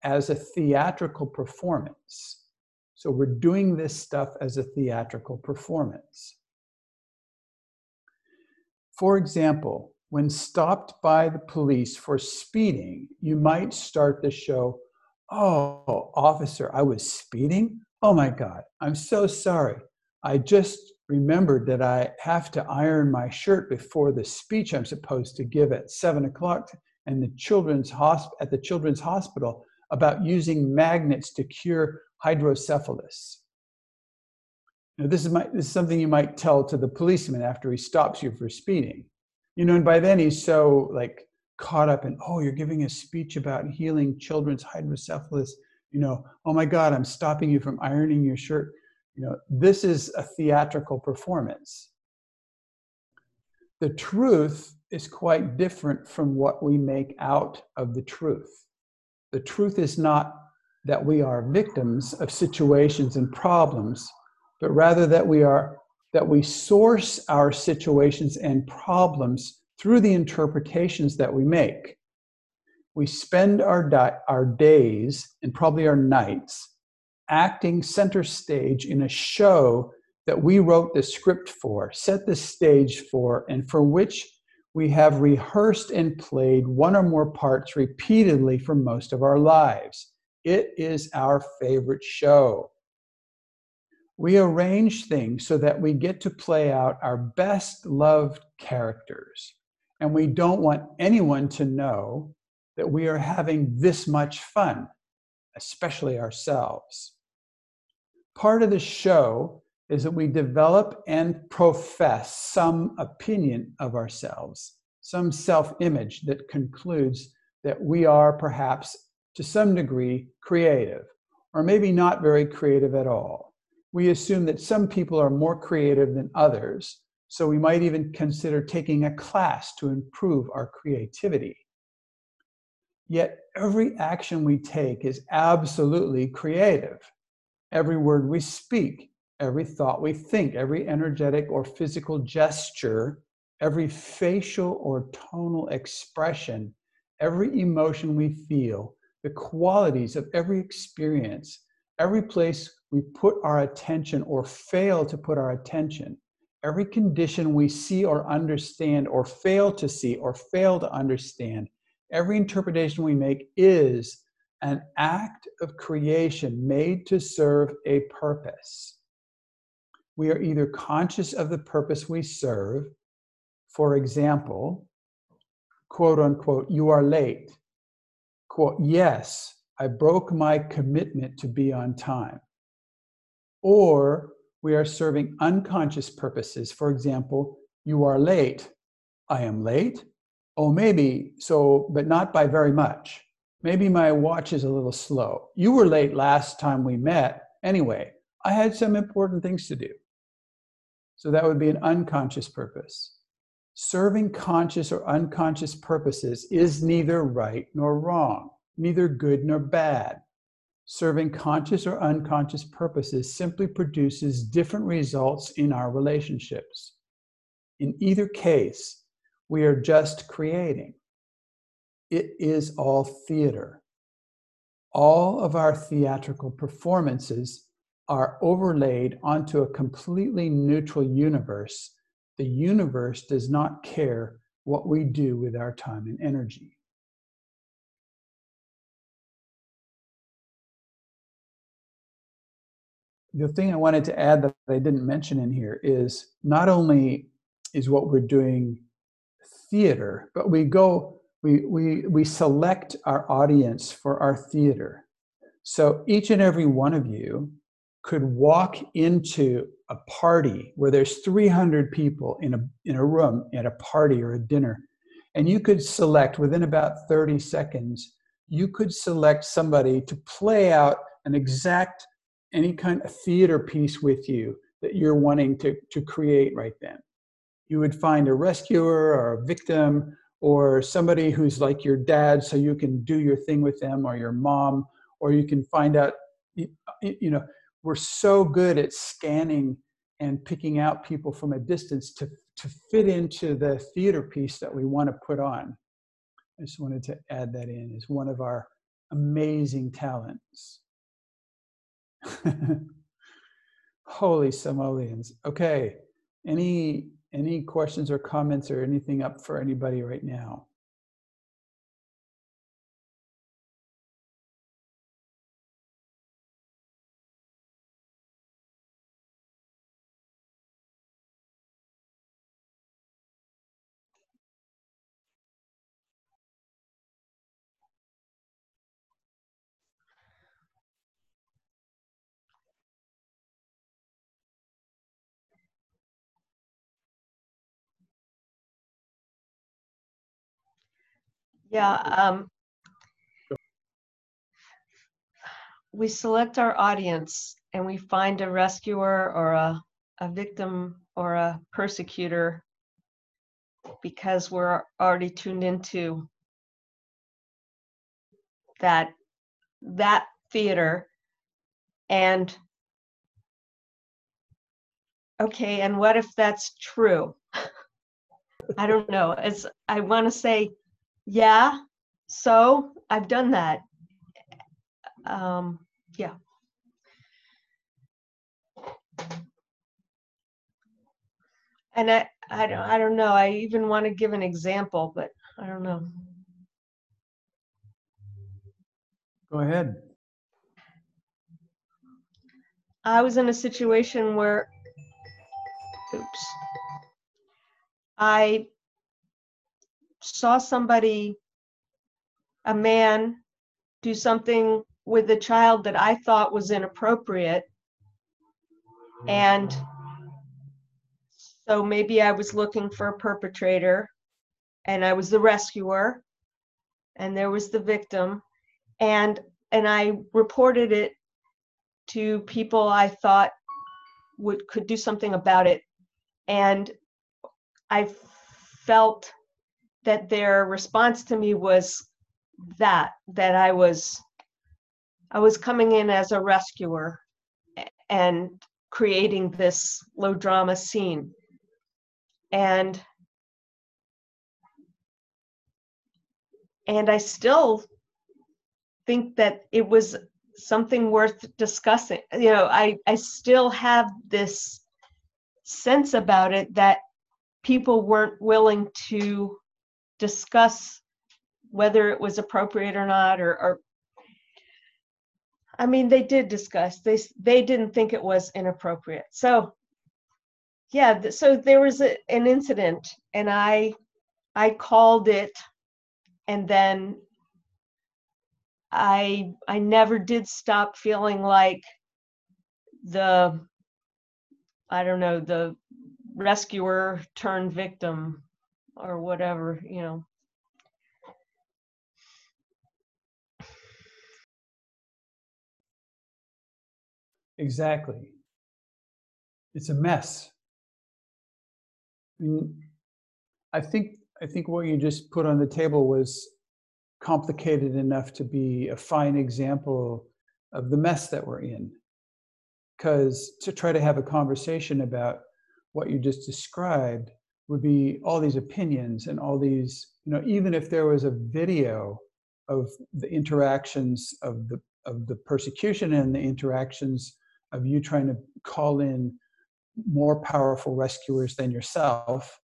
as a theatrical performance. So we're doing this stuff as a theatrical performance. For example, when stopped by the police for speeding, you might start the show, Oh, officer, I was speeding? Oh my God, I'm so sorry. I just remembered that I have to iron my shirt before the speech I'm supposed to give at seven o'clock and the children's hosp- at the children's hospital about using magnets to cure hydrocephalus. Now, this is, my, this is something you might tell to the policeman after he stops you for speeding. You know, and by then he's so like caught up in, oh, you're giving a speech about healing children's hydrocephalus. You know, oh my God, I'm stopping you from ironing your shirt. You know, this is a theatrical performance. The truth is quite different from what we make out of the truth. The truth is not that we are victims of situations and problems, but rather that we are that we source our situations and problems through the interpretations that we make. We spend our, di- our days and probably our nights acting center stage in a show that we wrote the script for, set the stage for, and for which we have rehearsed and played one or more parts repeatedly for most of our lives. It is our favorite show. We arrange things so that we get to play out our best loved characters, and we don't want anyone to know that we are having this much fun, especially ourselves. Part of the show is that we develop and profess some opinion of ourselves, some self image that concludes that we are perhaps to some degree creative, or maybe not very creative at all. We assume that some people are more creative than others, so we might even consider taking a class to improve our creativity. Yet every action we take is absolutely creative. Every word we speak, every thought we think, every energetic or physical gesture, every facial or tonal expression, every emotion we feel, the qualities of every experience, every place we put our attention or fail to put our attention, every condition we see or understand or fail to see or fail to understand, every interpretation we make is an act of creation made to serve a purpose. We are either conscious of the purpose we serve, for example, quote unquote, you are late. Quote, yes, I broke my commitment to be on time. Or we are serving unconscious purposes. For example, you are late. I am late. Oh, maybe so, but not by very much. Maybe my watch is a little slow. You were late last time we met. Anyway, I had some important things to do. So that would be an unconscious purpose. Serving conscious or unconscious purposes is neither right nor wrong, neither good nor bad. Serving conscious or unconscious purposes simply produces different results in our relationships. In either case, we are just creating. It is all theater. All of our theatrical performances are overlaid onto a completely neutral universe. The universe does not care what we do with our time and energy. The thing I wanted to add that I didn't mention in here is not only is what we're doing theater, but we go, we, we, we select our audience for our theater. So each and every one of you could walk into a party where there's 300 people in a, in a room at a party or a dinner, and you could select within about 30 seconds, you could select somebody to play out an exact, any kind of theater piece with you that you're wanting to, to create right then. You would find a rescuer or a victim or somebody who's like your dad so you can do your thing with them or your mom or you can find out you know we're so good at scanning and picking out people from a distance to, to fit into the theater piece that we want to put on. I just wanted to add that in as one of our amazing talents. Holy simoleons. Okay any any questions or comments or anything up for anybody right now? Yeah. Um, we select our audience and we find a rescuer or a, a victim or a persecutor because we're already tuned into that that theater and okay and what if that's true i don't know it's i want to say yeah, so I've done that. Um, yeah. And I, I don't, I don't know. I even want to give an example, but I don't know. Go ahead. I was in a situation where, oops, I saw somebody, a man, do something with a child that I thought was inappropriate. And so maybe I was looking for a perpetrator and I was the rescuer and there was the victim and and I reported it to people I thought would could do something about it and I felt that their response to me was that that I was I was coming in as a rescuer and creating this low drama scene and and I still think that it was something worth discussing. You know, I I still have this sense about it that people weren't willing to discuss whether it was appropriate or not or, or I mean they did discuss they they didn't think it was inappropriate. So yeah th- so there was a, an incident and I I called it and then I I never did stop feeling like the I don't know the rescuer turned victim or whatever you know Exactly. It's a mess. I, mean, I think I think what you just put on the table was complicated enough to be a fine example of the mess that we're in. Because to try to have a conversation about what you just described would be all these opinions and all these, you know, even if there was a video of the interactions of the of the persecution and the interactions of you trying to call in more powerful rescuers than yourself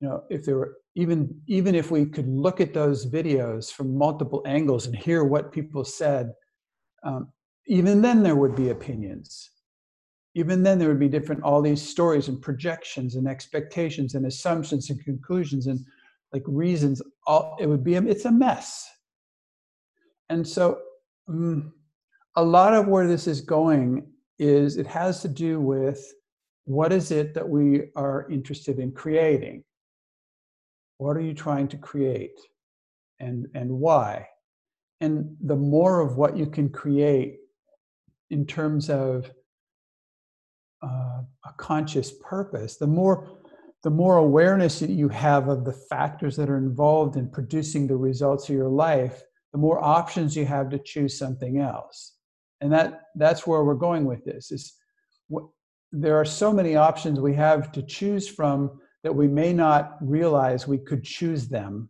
you know if there were even even if we could look at those videos from multiple angles and hear what people said um, even then there would be opinions even then there would be different all these stories and projections and expectations and assumptions and conclusions and like reasons all it would be it's a mess. And so um, a lot of where this is going is it has to do with what is it that we are interested in creating? What are you trying to create? And and why? And the more of what you can create in terms of uh, a conscious purpose the more the more awareness that you have of the factors that are involved in producing the results of your life the more options you have to choose something else. And that that's where we're going with this is what, there are so many options we have to choose from that we may not realize we could choose them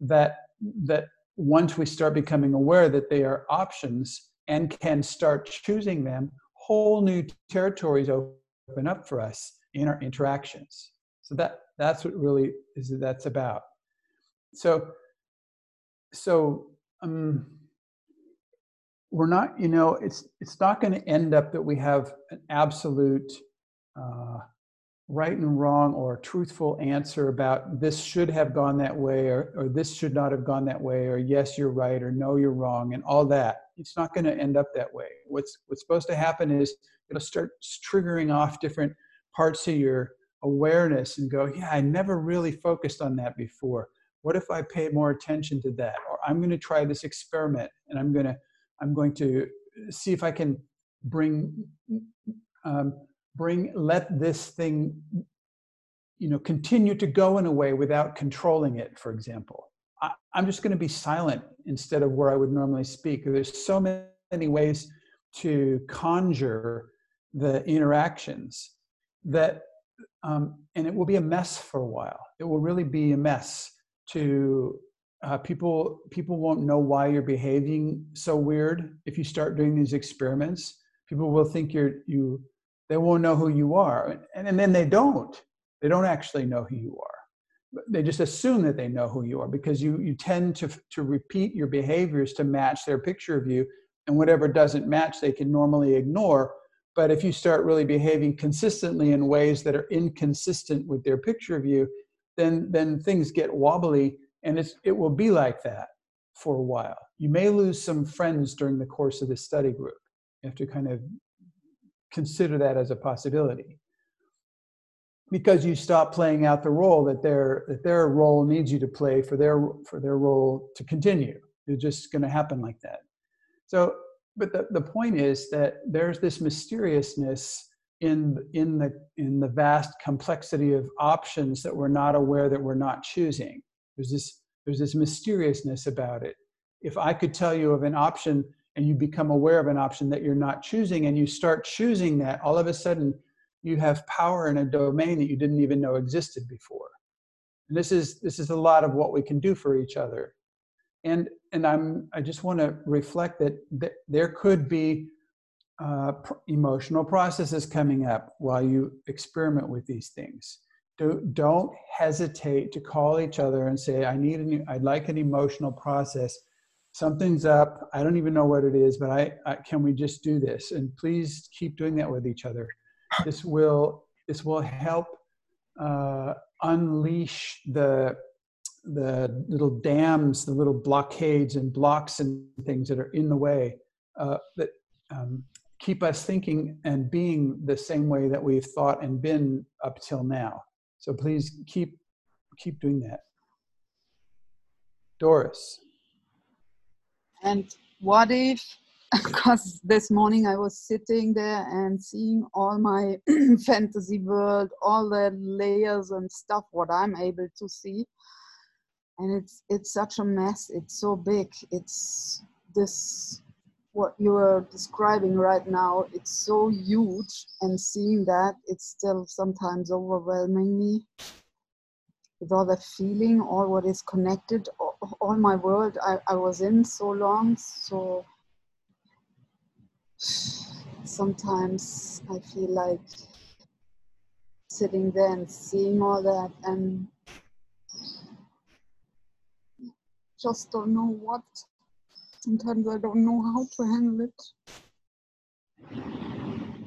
that that once we start becoming aware that they are options and can start choosing them whole new territories open up for us in our interactions. So that that's what really is that's about. So so um we're not you know it's it's not going to end up that we have an absolute uh, right and wrong or truthful answer about this should have gone that way or, or this should not have gone that way or yes you're right or no you're wrong and all that it's not going to end up that way. What's what's supposed to happen is it'll start triggering off different parts of your awareness and go yeah i never really focused on that before. What if i pay more attention to that? Or i'm going to try this experiment and i'm going to i'm going to see if i can bring um, bring let this thing you know continue to go in a way without controlling it for example i'm just going to be silent instead of where i would normally speak. There's so many ways to conjure the interactions that um, and it will be a mess for a while. It will really be a mess to uh, people people won't know why you're behaving so weird if you start doing these experiments. People will think you're you they won't know who you are and, and then they don't. They don't actually know who you are. They just assume that they know who you are because you, you tend to, to repeat your behaviors to match their picture of you. And whatever doesn't match, they can normally ignore. But if you start really behaving consistently in ways that are inconsistent with their picture of you, then, then things get wobbly and it's, it will be like that for a while. You may lose some friends during the course of the study group. You have to kind of consider that as a possibility because you stop playing out the role that their that their role needs you to play for their for their role to continue. It's just going to happen like that. So but the, the point is that there's this mysteriousness in in the in the vast complexity of options that we're not aware that we're not choosing. There's this there's this mysteriousness about it. If i could tell you of an option and you become aware of an option that you're not choosing and you start choosing that all of a sudden you have power in a domain that you didn't even know existed before. And this is this is a lot of what we can do for each other. And and i'm i just want to reflect that, there could be uh, pr- emotional processes coming up while you experiment with these things. Do, don't hesitate to call each other and say i need an i'd like an emotional process. Something's up. I don't even know what it is but I, I can we just do this? And please keep doing that with each other this will this will help uh, unleash the the little dams, the little blockades and blocks and things that are in the way uh, that um, keep us thinking and being the same way that we've thought and been up till now. So please keep keep doing that. Doris. And what if because this morning I was sitting there and seeing all my fantasy world, all the layers and stuff what I'm able to see, and it's it's such a mess. It's so big. It's this what you are describing right now. It's so huge, and seeing that it's still sometimes overwhelming me with all the feeling, all what is connected, all, all my world I, I was in so long, so sometimes I feel like sitting there and seeing all that and just don't know what. Sometimes I don't know how to handle it.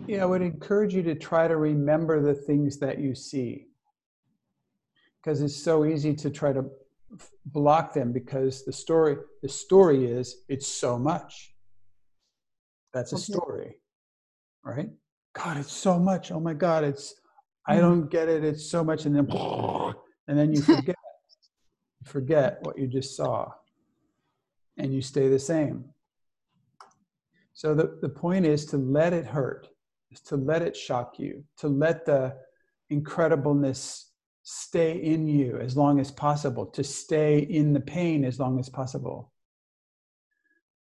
Yeah, I would encourage you to try to remember the things that you see. Because it's so easy to try to block them because the story the story is it's so much that's a Okay. story, right? God, it's so much. Oh my God, it's I Mhm. don't get it. It's so much, and then and then you forget you forget what you just saw, and you stay the same. So the, the point is to let it hurt, is to let it shock you, to let the incredibleness stay in you as long as possible, to stay in the pain as long as possible.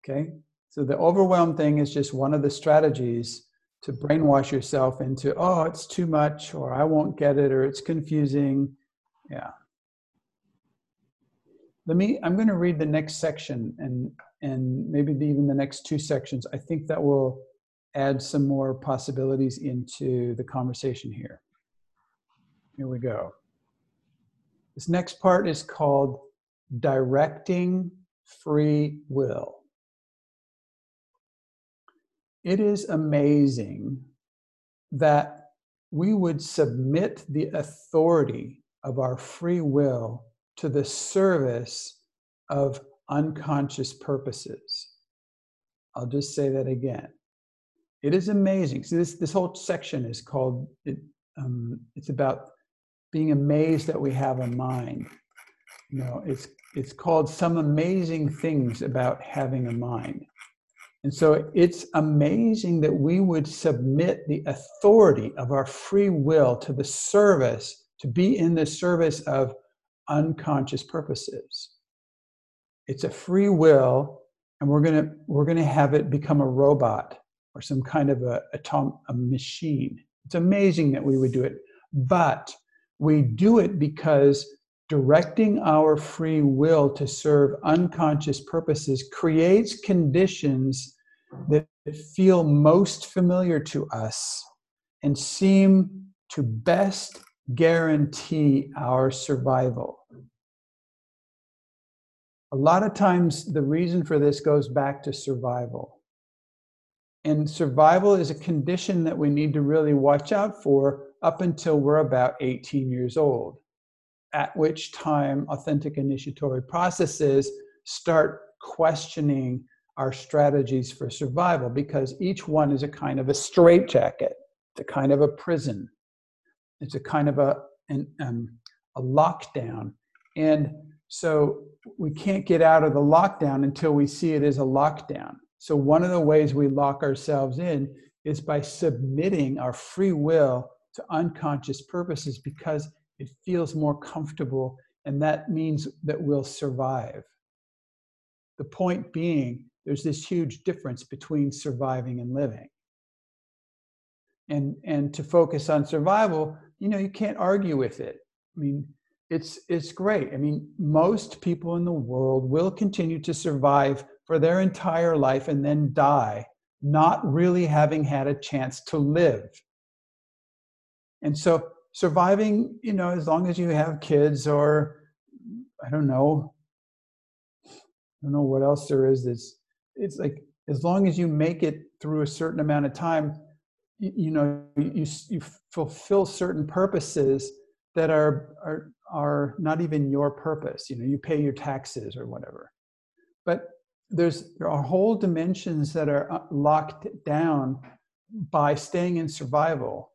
Okay? So the overwhelm thing is just one of the strategies to brainwash yourself into, oh, it's too much, or I won't get it, or it's confusing. Yeah. Let me, I'm going to read the next section and, and maybe even the next two sections. I think that will add some more possibilities into the conversation here. Here we go. This next part is called directing free will. It is amazing that we would submit the authority of our free will to the service of unconscious purposes. I'll just say that again. It is amazing. So this this whole section is called it. Um, it's about being amazed that we have a mind. You know, it's it's called some amazing things about having a mind. And so it's amazing that we would submit the authority of our free will to the service, to be in the service of unconscious purposes. It's a free will, and we're gonna we're gonna have it become a robot or some kind of a, a machine. It's amazing that we would do it, but we do it because directing our free will to serve unconscious purposes creates conditions that feel most familiar to us and seem to best guarantee our survival. A lot of times, the reason for this goes back to survival. And survival is a condition that we need to really watch out for up until we're about 18 years old, at which time authentic initiatory processes start questioning our strategies for survival because each one is a kind of a straitjacket, it's a kind of a prison, it's a kind of a, an, um, a lockdown. And so we can't get out of the lockdown until we see it as a lockdown. So, one of the ways we lock ourselves in is by submitting our free will to unconscious purposes because it feels more comfortable, and that means that we'll survive. The point being, there's this huge difference between surviving and living. And, and to focus on survival, you know, you can't argue with it. I mean, it's, it's great. I mean, most people in the world will continue to survive for their entire life and then die, not really having had a chance to live. And so, surviving, you know, as long as you have kids or, I don't know, I don't know what else there is that's it's like as long as you make it through a certain amount of time you, you know you, you fulfill certain purposes that are are are not even your purpose you know you pay your taxes or whatever. But there's there are whole dimensions that are uh, locked down by staying in survival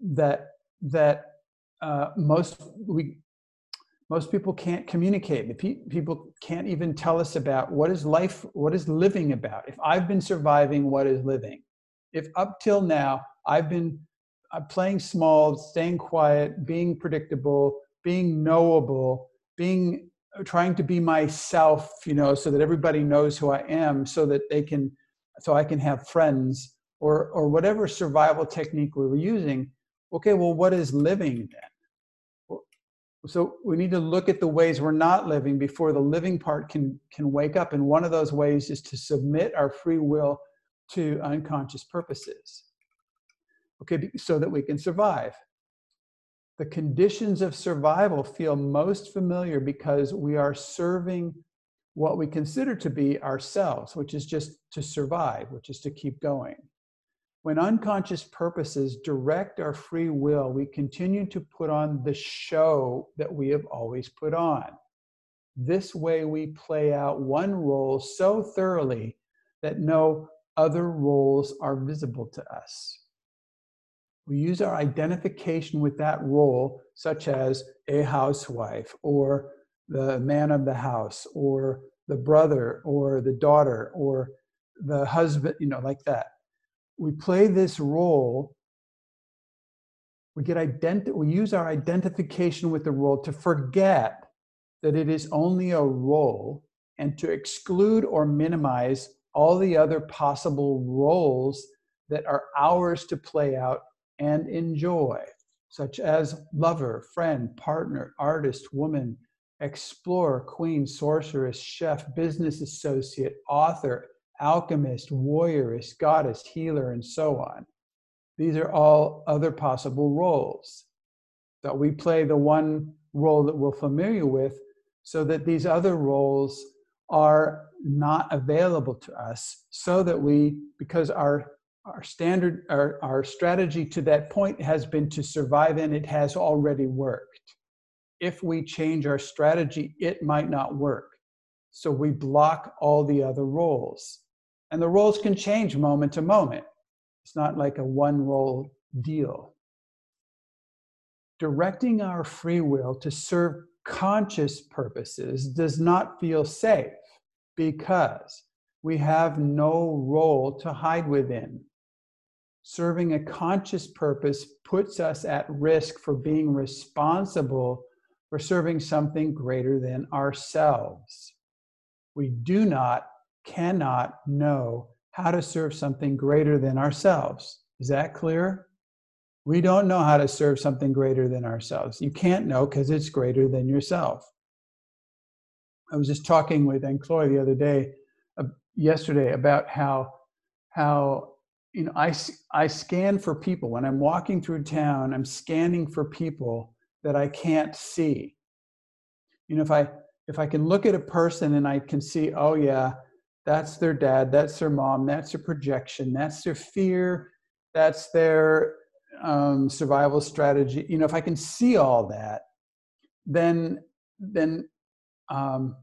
that that uh, most we most people can't communicate. People can't even tell us about what is life what is living about. If i've been surviving what is living? If up till now i've been uh, playing small staying quiet being predictable being knowable being uh, trying to be myself you know so that everybody knows who i am so that they can so i can have friends or or whatever survival technique we were using. Okay well what is living then so we need to look at the ways we're not living before the living part can can wake up. And one of those ways is to submit our free will to unconscious purposes. Okay so that we can survive. The conditions of survival feel most familiar because we are serving what we consider to be ourselves which is just to survive which is to keep going when unconscious purposes direct our free will, we continue to put on the show that we have always put on. This way, we play out one role so thoroughly that no other roles are visible to us. We use our identification with that role, such as a housewife, or the man of the house, or the brother, or the daughter, or the husband, you know, like that we play this role we get identi- we use our identification with the role to forget that it is only a role and to exclude or minimize all the other possible roles that are ours to play out and enjoy such as lover friend partner artist woman explorer queen sorceress chef business associate author alchemist, warrioress, goddess, healer, and so on. These are all other possible roles that we play the one role that we're familiar with so that these other roles are not available to us so that we because our our standard our, our strategy to that point has been to survive and it has already worked. If we change our strategy it might not work. So we block all the other roles and the roles can change moment to moment. It's not like a one role deal. Directing our free will to serve conscious purposes does not feel safe because we have no role to hide within. Serving a conscious purpose puts us at risk for being responsible for serving something greater than ourselves. We do not cannot know how to serve something greater than ourselves. Is that clear? We don't know how to serve something greater than ourselves. You can't know because it's greater than yourself. I was just talking with Ancloy the other day, uh, yesterday, about how how you know I I scan for people when I'm walking through town. I'm scanning for people that I can't see. You know, if I if I can look at a person and I can see, oh yeah, that's their dad, that's their mom, that's their projection, that's their fear, that's their um, survival strategy. You know, if I can see all that, then then um,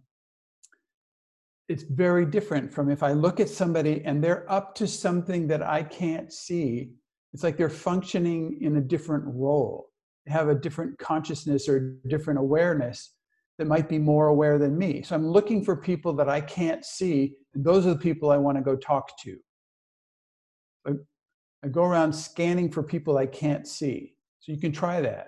it's very different from if I look at somebody and they're up to something that I can't see. It's like they're functioning in a different role. They have a different consciousness or different awareness that might be more aware than me. So I'm looking for people that I can't see. And those are the people I want to go talk to. I, I go around scanning for people I can't see. So you can try that.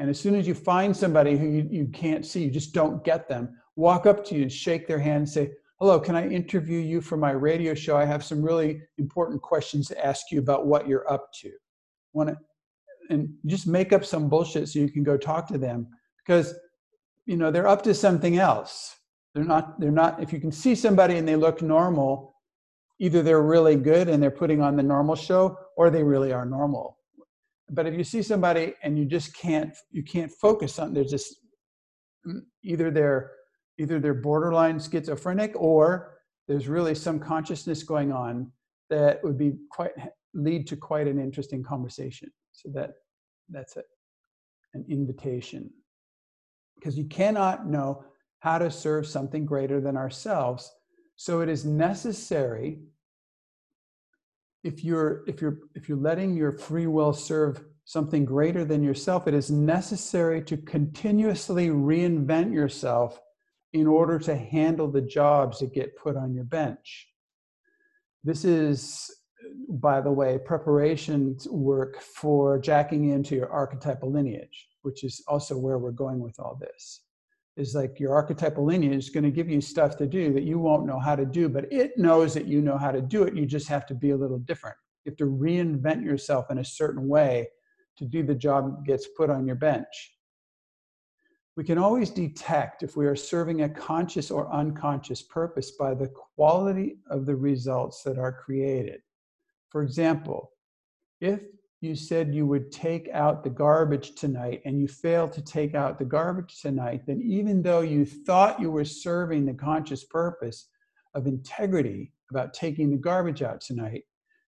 And as soon as you find somebody who you, you can't see, you just don't get them, walk up to you and shake their hand and say, hello, can I interview you for my radio show? I have some really important questions to ask you about what you're up to. Want to, and just make up some bullshit so you can go talk to them because you know they're up to something else. They're not. They're not. If you can see somebody and they look normal, either they're really good and they're putting on the normal show, or they really are normal. But if you see somebody and you just can't, you can't focus on. There's just mm, either they're either they're borderline schizophrenic or there's really some consciousness going on that would be quite lead to quite an interesting conversation so that that's a, an invitation because you cannot know how to serve something greater than ourselves so it is necessary if you're if you're if you're letting your free will serve something greater than yourself it is necessary to continuously reinvent yourself in order to handle the jobs that get put on your bench. This is, by the way, preparation work for jacking into your archetypal lineage, which is also where we're going with all this. Is like your archetypal lineage is going to give you stuff to do that you won't know how to do, but it knows that you know how to do it. You just have to be a little different. You have to reinvent yourself in a certain way to do the job that gets put on your bench we can always detect if we are serving a conscious or unconscious purpose by the quality of the results that are created. For example, if you said you would take out the garbage tonight and you failed to take out the garbage tonight, then even though you thought you were serving the conscious purpose of integrity about taking the garbage out tonight,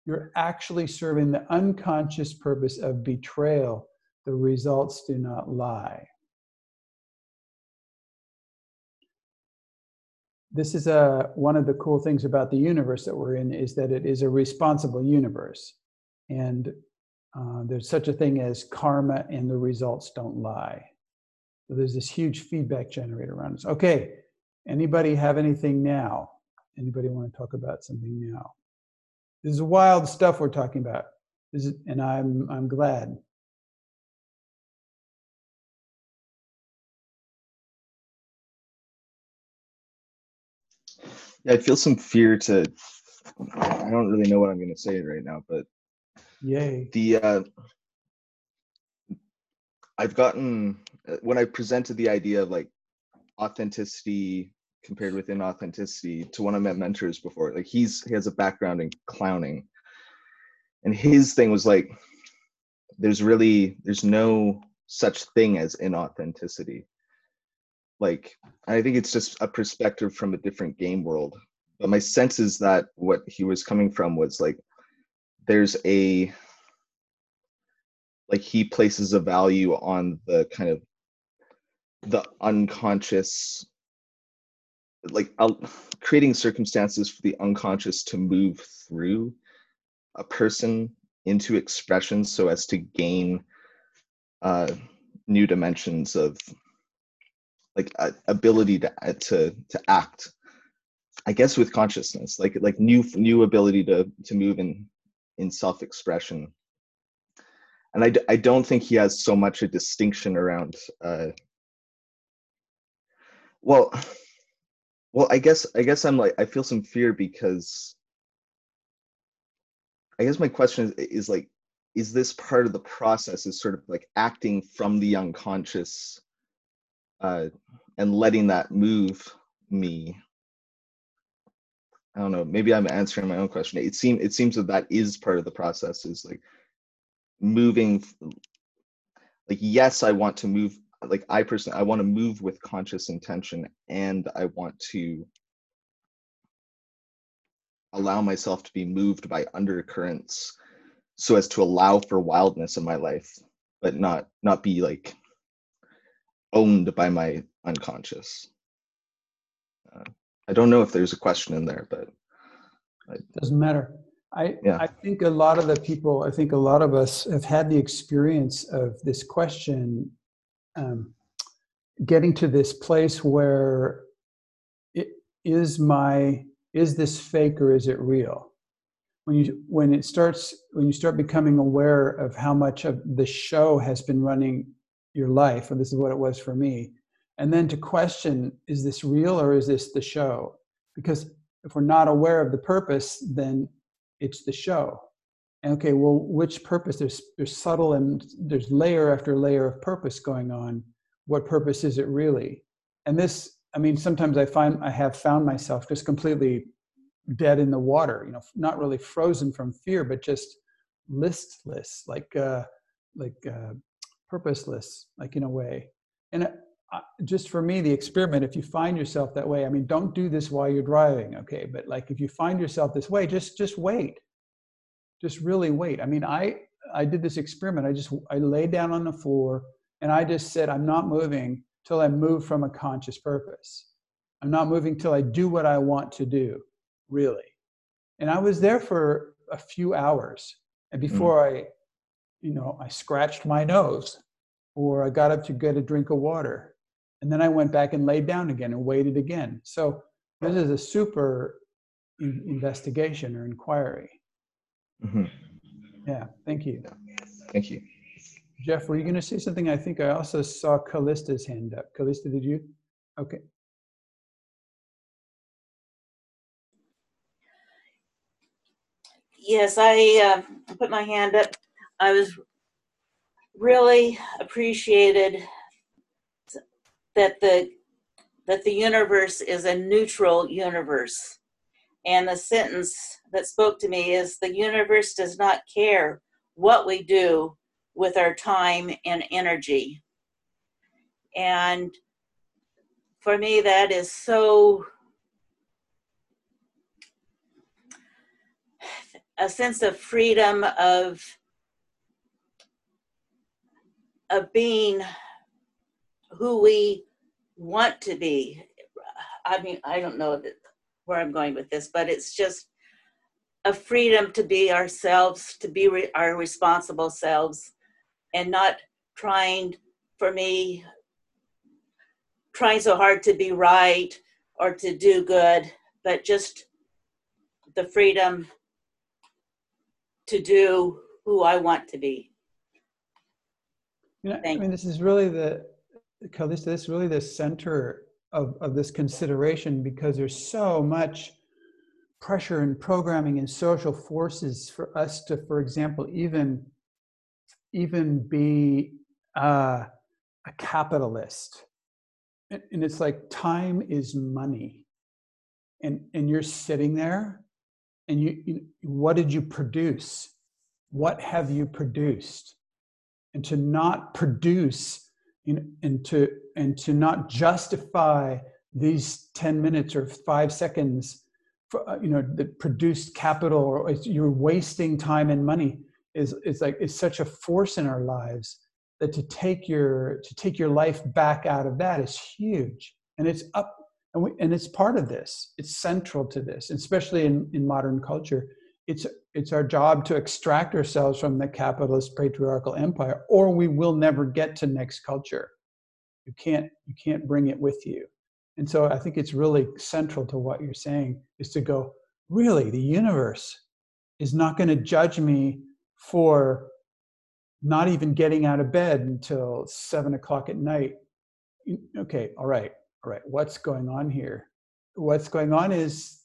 you're actually serving the unconscious purpose of betrayal. The results do not lie. This is a one of the cool things about the universe that we're in is that it is a responsible universe. And uh, there's such a thing as karma and the results don't lie. So there's this huge feedback generator around us. Okay anybody have anything now? Anybody want to talk about something now? This is wild stuff we're talking about. Is, and i'm i'm glad Yeah, I feel some fear to. I don't really know what I'm going to say right now, but yay. The uh, I've gotten uh, when I presented the idea of like authenticity compared with inauthenticity to one of my mentors before. Like he's he has a background in clowning, and his thing was like, there's really there's no such thing as inauthenticity like i think it's just a perspective from a different game world. But my sense is that what he was coming from was like there's a like he places a value on the kind of the unconscious like creating circumstances for the unconscious to move through a person into expression so as to gain uh, new dimensions of like uh, ability to uh, to to act i guess with consciousness like like new new ability to to move in in self-expression. And I, I don't think he has so much a distinction around uh well well i guess i guess i'm like i feel some fear because i guess my question is, is like is this part of the process is sort of like acting from the unconscious uh, and letting that move me. I don't know maybe i'm answering my own question. It seems it seems that that is part of the process is like moving like yes i want to move like i personally i want to move with conscious intention and i want to allow myself to be moved by undercurrents so as to allow for wildness in my life but not not be like owned by my unconscious uh, i don't know if there's a question in there but I, doesn't matter I, Yeah. I think a lot of the people, I think a lot of us have had the experience of this question um, getting to this place where it is my, is this fake or is it real? When you, when it starts, when you start becoming aware of how much of the show has been running your life, and this is what it was for me, and then to question, is this real or is this the show? Because if we're not aware of the purpose, then it's the show. And okay, well, which purpose? There's there's subtle and there's layer after layer of purpose going on. What purpose is it really? And this, I mean, sometimes I find I have found myself just completely dead in the water. You know, not really frozen from fear, but just listless, like uh, like uh, purposeless, like in a way. And uh, just for me, the experiment, if you find yourself that way, I mean, don't do this while you're driving, okay? But like if you find yourself this way, just just wait. Just really wait. I mean, I I did this experiment. I just I laid down on the floor and I just said, I'm not moving till I move from a conscious purpose. I'm not moving till I do what I want to do, really. And I was there for a few hours. And before I, you know, I scratched my nose or I got up to get a drink of water. And then I went back and laid down again and waited again. So this is a super in- investigation or inquiry. Mhm. Yeah, thank you. thank you Jeff, were you going to say something? I think I also saw Callista's hand up. Callista, did you? Okay. Yes, I uh, put my hand up. I was really appreciated that the that the universe is a neutral universe. And the sentence that spoke to me is the universe does not care what we do with our time and energy. And for me, that is so a sense of freedom of of being who we want to be. I mean, I don't know where I'm going with this, but it's just a freedom to be ourselves, to be re- our responsible selves, and not trying, for me, trying so hard to be right or to do good, but just the freedom to do who I want to be. You know, I mean, this is really the, Calista, this is really the center of, of this consideration because there's so much pressure and programming and social forces for us to, for example, even even be uh, a capitalist. And, it's like time is money. And, and you're sitting there and you, you, what did you produce? What have you produced? And to not produce know, and to and to not justify these 10 minutes or five seconds for, uh, you know the produced capital or you're wasting time and money is is like is such a force in our lives that to take your to take your life back out of that is huge. And it's up and, we, and it's part of this. It's central to this especially in, in modern culture it's it's our job to extract ourselves from the capitalist patriarchal empire or we will never get to next culture. You can't you can't bring it with you. And so i think it's really central to what you're saying is to go really the universe is not going to judge me for not even getting out of bed until seven o'clock at night. Okay all right all right what's going on here? What's going on is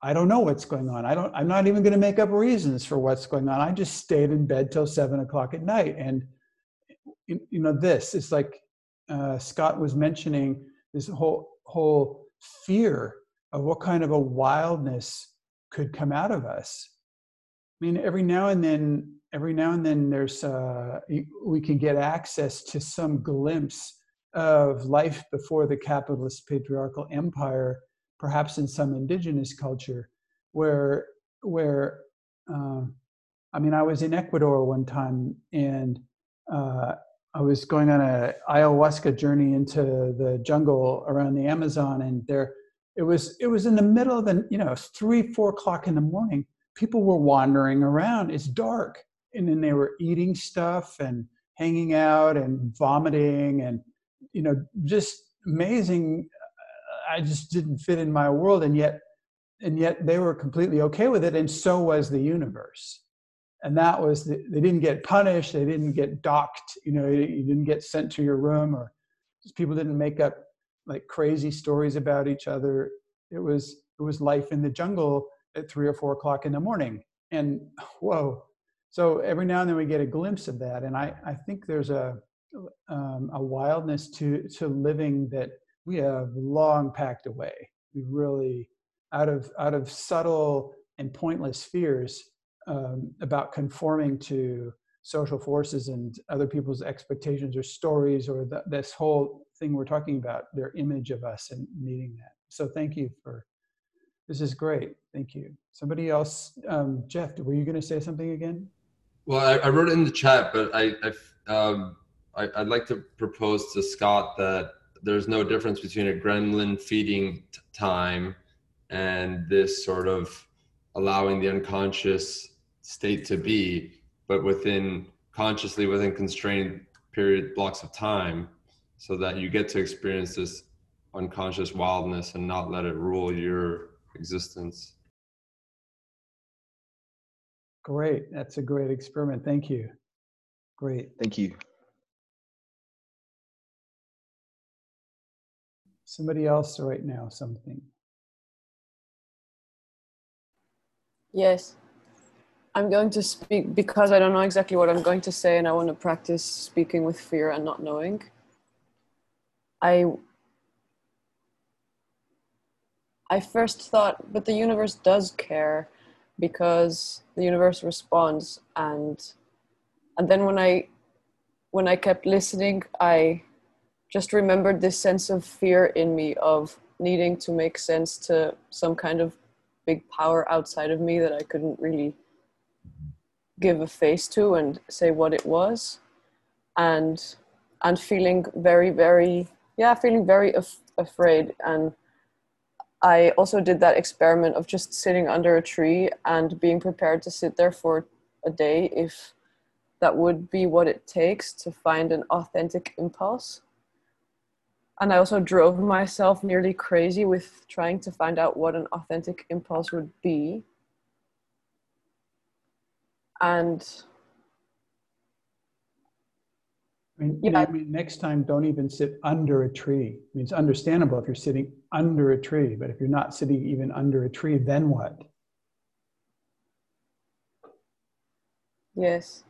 I don't know what's going on. I don't. I'm not even going to make up reasons for what's going on. I just stayed in bed till seven o'clock at night, and you, know, this is like uh, Scott was mentioning this whole whole fear of what kind of a wildness could come out of us. I mean, every now and then every now and then there's uh, we can get access to some glimpse of life before the capitalist patriarchal empire, perhaps in some indigenous culture, where where uh, I mean, I was in Ecuador one time and uh, I was going on a ayahuasca journey into the jungle around the Amazon, and there it was. It was in the middle of the you know three four o'clock in the morning. People were wandering around. It's dark, and then they were eating stuff and hanging out and vomiting and you know just amazing. I just didn't fit in my world, and yet and yet they were completely okay with it, and so was the universe. And that was the, they didn't get punished they didn't get docked you know you didn't get sent to your room or people didn't make up like crazy stories about each other. It was it was life in the jungle at three or four o'clock in the morning and whoa. So every now and then we get a glimpse of that and i i think there's a um, a wildness to to living that we have long packed away. We really out of out of subtle and pointless fears um, about conforming to social forces and other people's expectations or stories or the, this whole thing we're talking about their image of us and needing that. So thank you for this is great. Thank you. Somebody else um, jeff were you going to say something again? Well I, I, wrote it in the chat but i I, um, I i'd like to propose to scott that there's no difference between a gremlin feeding time and this sort of allowing the unconscious state to be, but within consciously within constrained period blocks of time so that you get to experience this unconscious wildness and not let it rule your existence. Great. That's a great experiment. Thank you. Great. Thank you. Somebody else right now, something. Yes. I'm going to speak because I don't know exactly what I'm going to say and I want to practice speaking with fear and not knowing. I I first thought, but the universe does care because the universe responds and and then when I when I kept listening, I just remembered this sense of fear in me of needing to make sense to some kind of big power outside of me that I couldn't really give a face to and say what it was. And and feeling very very yeah feeling very af- afraid. And i also did that experiment of just sitting under a tree and being prepared to sit there for a day if that would be what it takes to find an authentic impulse and i also drove myself nearly crazy with trying to find out what an authentic impulse would be and I mean, yeah. I mean, next time, don't even sit under a tree. I mean, it's understandable if you're sitting under a tree, but if you're not sitting even under a tree, then what? Yes.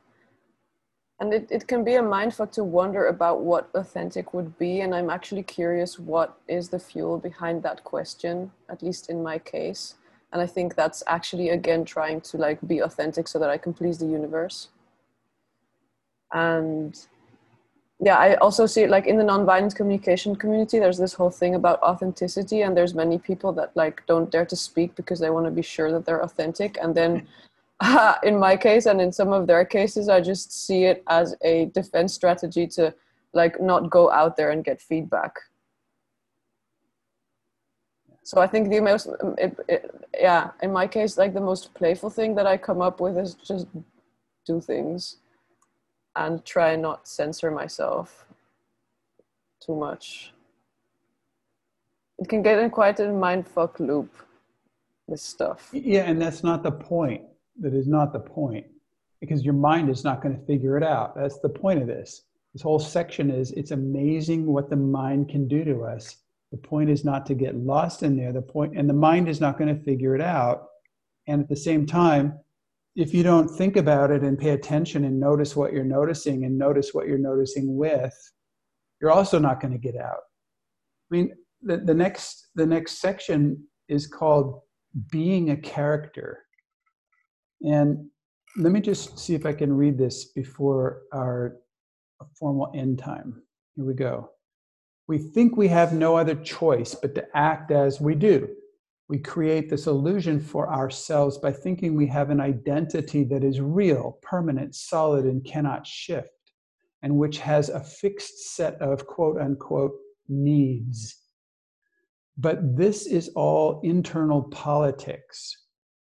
And it, it can be a mindfuck to wonder about what authentic would be. And I'm actually curious what is the fuel behind that question, at least in my case and i think that's actually again trying to like be authentic so that i can please the universe and yeah i also see like in the nonviolent communication community there's this whole thing about authenticity and there's many people that like don't dare to speak because they want to be sure that they're authentic and then uh, in my case and in some of their cases i just see it as a defense strategy to like not go out there and get feedback. So i think the most um, it, it, yeah in my case like the most playful thing that i come up with is just do things and try not censor myself too much. It can get in quite a mind fuck loop this stuff. Yeah and that's not the point that is not the point because your mind is not going to figure it out that's the point of this this whole section is it's amazing what the mind can do to us the point is not to get lost in there. The point, and the mind is not going to figure it out. And at the same time, if you don't think about it and pay attention and notice what you're noticing and notice what you're noticing with, you're also not going to get out. I mean, the, the next the next section is called being a character. And let me just see if I can read this before our formal end time. Here we go. We think we have no other choice but to act as we do. We create this illusion for ourselves by thinking we have an identity that is real, permanent, solid, and cannot shift, and which has a fixed set of quote unquote needs. But this is all internal politics.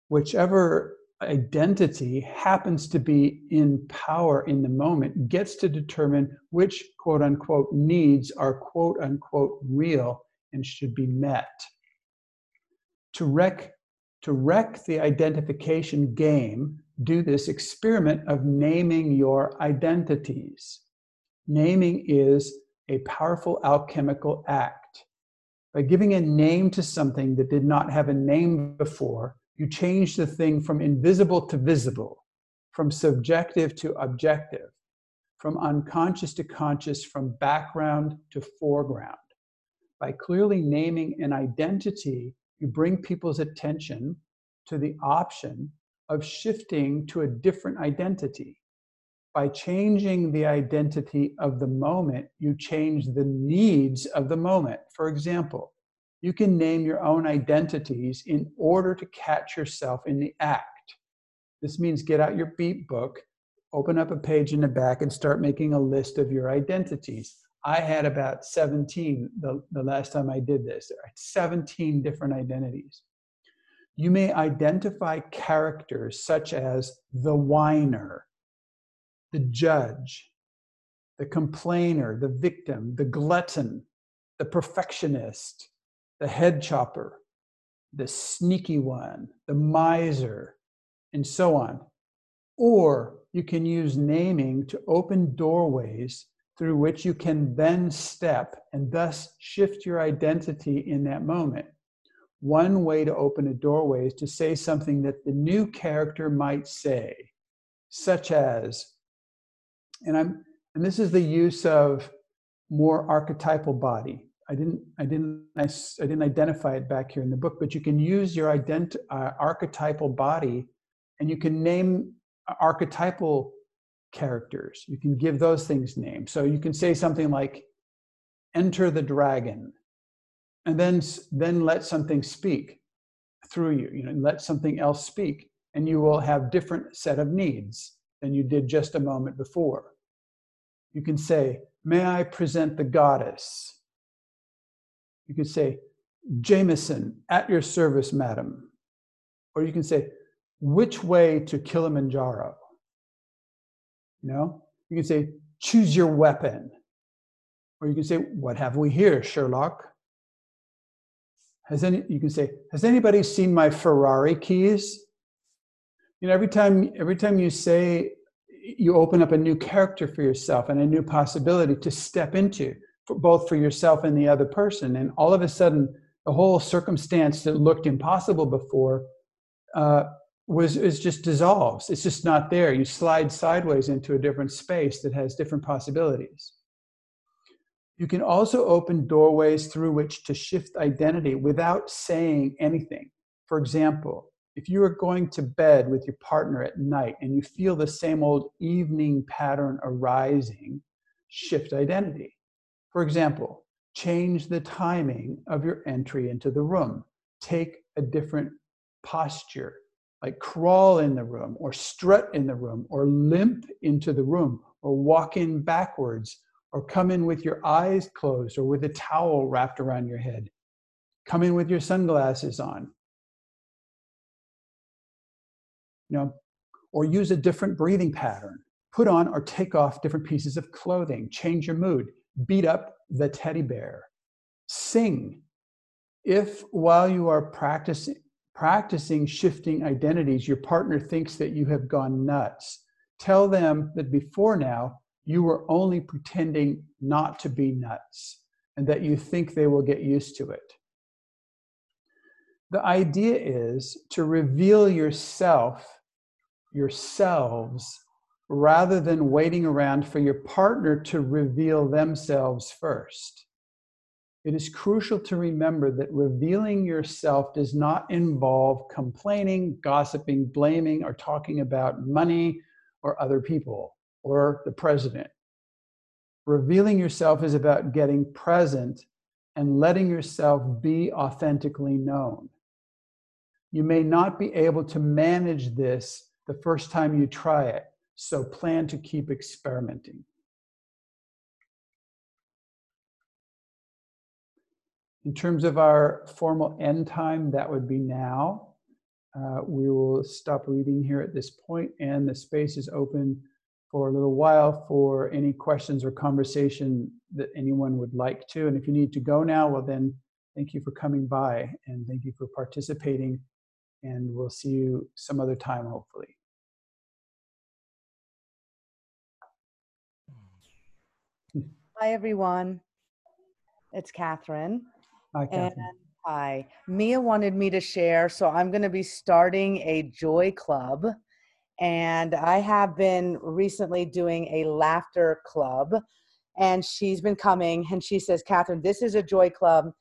Whichever identity happens to be in power in the moment gets to determine which quote unquote needs are quote unquote real and should be met. To wreck, to wreck the identification game, do this experiment of naming your identities. Naming is a powerful alchemical act. By giving a name to something that did not have a name before, you change the thing from invisible to visible, from subjective to objective, from unconscious to conscious, from background to foreground. By clearly naming an identity, you bring people's attention to the option of shifting to a different identity. By changing the identity of the moment, you change the needs of the moment. For example, you can name your own identities in order to catch yourself in the act. This means get out your beat book, open up a page in the back, and start making a list of your identities. I had about 17 the, the last time I did this. There are 17 different identities. You may identify characters such as the whiner, the judge, the complainer, the victim, the glutton, the perfectionist, the head chopper, the sneaky one, the miser, and so on. Or you can use naming to open doorways through which you can then step and thus shift your identity in that moment. One way to open a doorway is to say something that the new character might say, such as, and I'm and this is the use of more archetypal body. I didn't, I didn't, I, I didn't identify it back here in the book, but you can use your ident- uh, archetypal body, and you can name archetypal characters. You can give those things names. So you can say something like, "Enter the dragon," and then then let something speak through you. You know, let something else speak, and you will have different set of needs than you did just a moment before. You can say, "May I present the goddess?" You can say, Jameson, at your service, madam. Or you can say, which way to Kilimanjaro? You know, you can say, choose your weapon. Or you can say, what have we here, Sherlock? Has any, you can say, has anybody seen my Ferrari keys? You know, every time, every time you say, you open up a new character for yourself and a new possibility to step into for both for yourself and the other person. And all of a sudden, the whole circumstance that looked impossible before uh, was is just dissolves. It's just not there. You slide sideways into a different space that has different possibilities. You can also open doorways through which to shift identity without saying anything. For example, if you are going to bed with your partner at night and you feel the same old evening pattern arising, shift identity. For example, change the timing of your entry into the room. Take a different posture, like crawl in the room, or strut in the room, or limp into the room, or walk in backwards, or come in with your eyes closed, or with a towel wrapped around your head. Come in with your sunglasses on. You know, or use a different breathing pattern. Put on or take off different pieces of clothing. Change your mood beat up the teddy bear. Sing. If while you are practicing, practicing shifting identities, your partner thinks that you have gone nuts, tell them that before now you were only pretending not to be nuts and that you think they will get used to it. The idea is to reveal yourself, yourselves, rather than waiting around for your partner to reveal themselves first. it is crucial to remember that revealing yourself does not involve complaining, gossiping, blaming, or talking about money or other people or the president. Revealing yourself is about getting present and letting yourself be authentically known. You may not be able to manage this the first time you try it, so plan to keep experimenting. In terms of our formal end time, that would be now. Uh, we will stop reading here at this point, and the space is open for a little while for any questions or conversation that anyone would like to. And if you need to go now, well, then thank you for coming by and thank you for participating. And we'll see you some other time, hopefully. Hi, everyone. It's Catherine. Hi, And hi. Mia wanted me to share, so I'm going to be starting a joy club. And I have been recently doing a laughter club. And she's been coming and she says, Catherine, this is a joy club.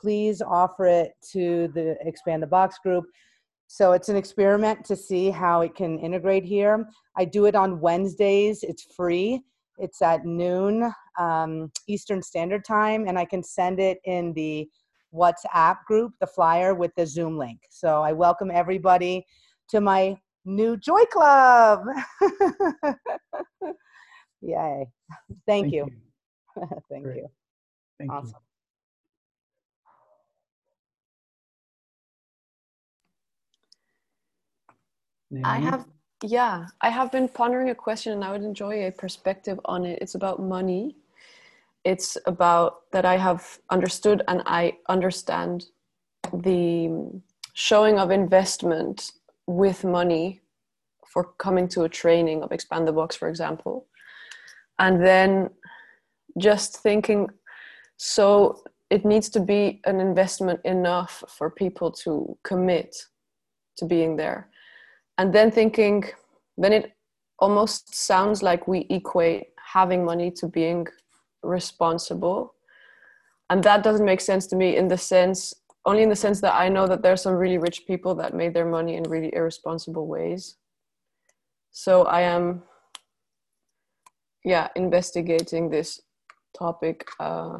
Please offer it to the Expand the Box group. So it's an experiment to see how it can integrate here. I do it on Wednesdays, it's free. It's at noon um, Eastern Standard Time, and I can send it in the WhatsApp group, the flyer with the Zoom link. So I welcome everybody to my new Joy Club. Yay. Thank, Thank you. Thank Great. you. Thank you. awesome. I have, yeah, I have been pondering a question and I would enjoy a perspective on it. It's about money. It's about that I have understood and I understand the showing of investment with money for coming to a training of Expand the Box, for example. And then just thinking, so it needs to be an investment enough for people to commit to being there and then thinking then it almost sounds like we equate having money to being responsible. And that doesn't make sense to me in the sense only in the sense that i know that there are some really rich people that made their money in really irresponsible ways. So i am yeah investigating this topic uh,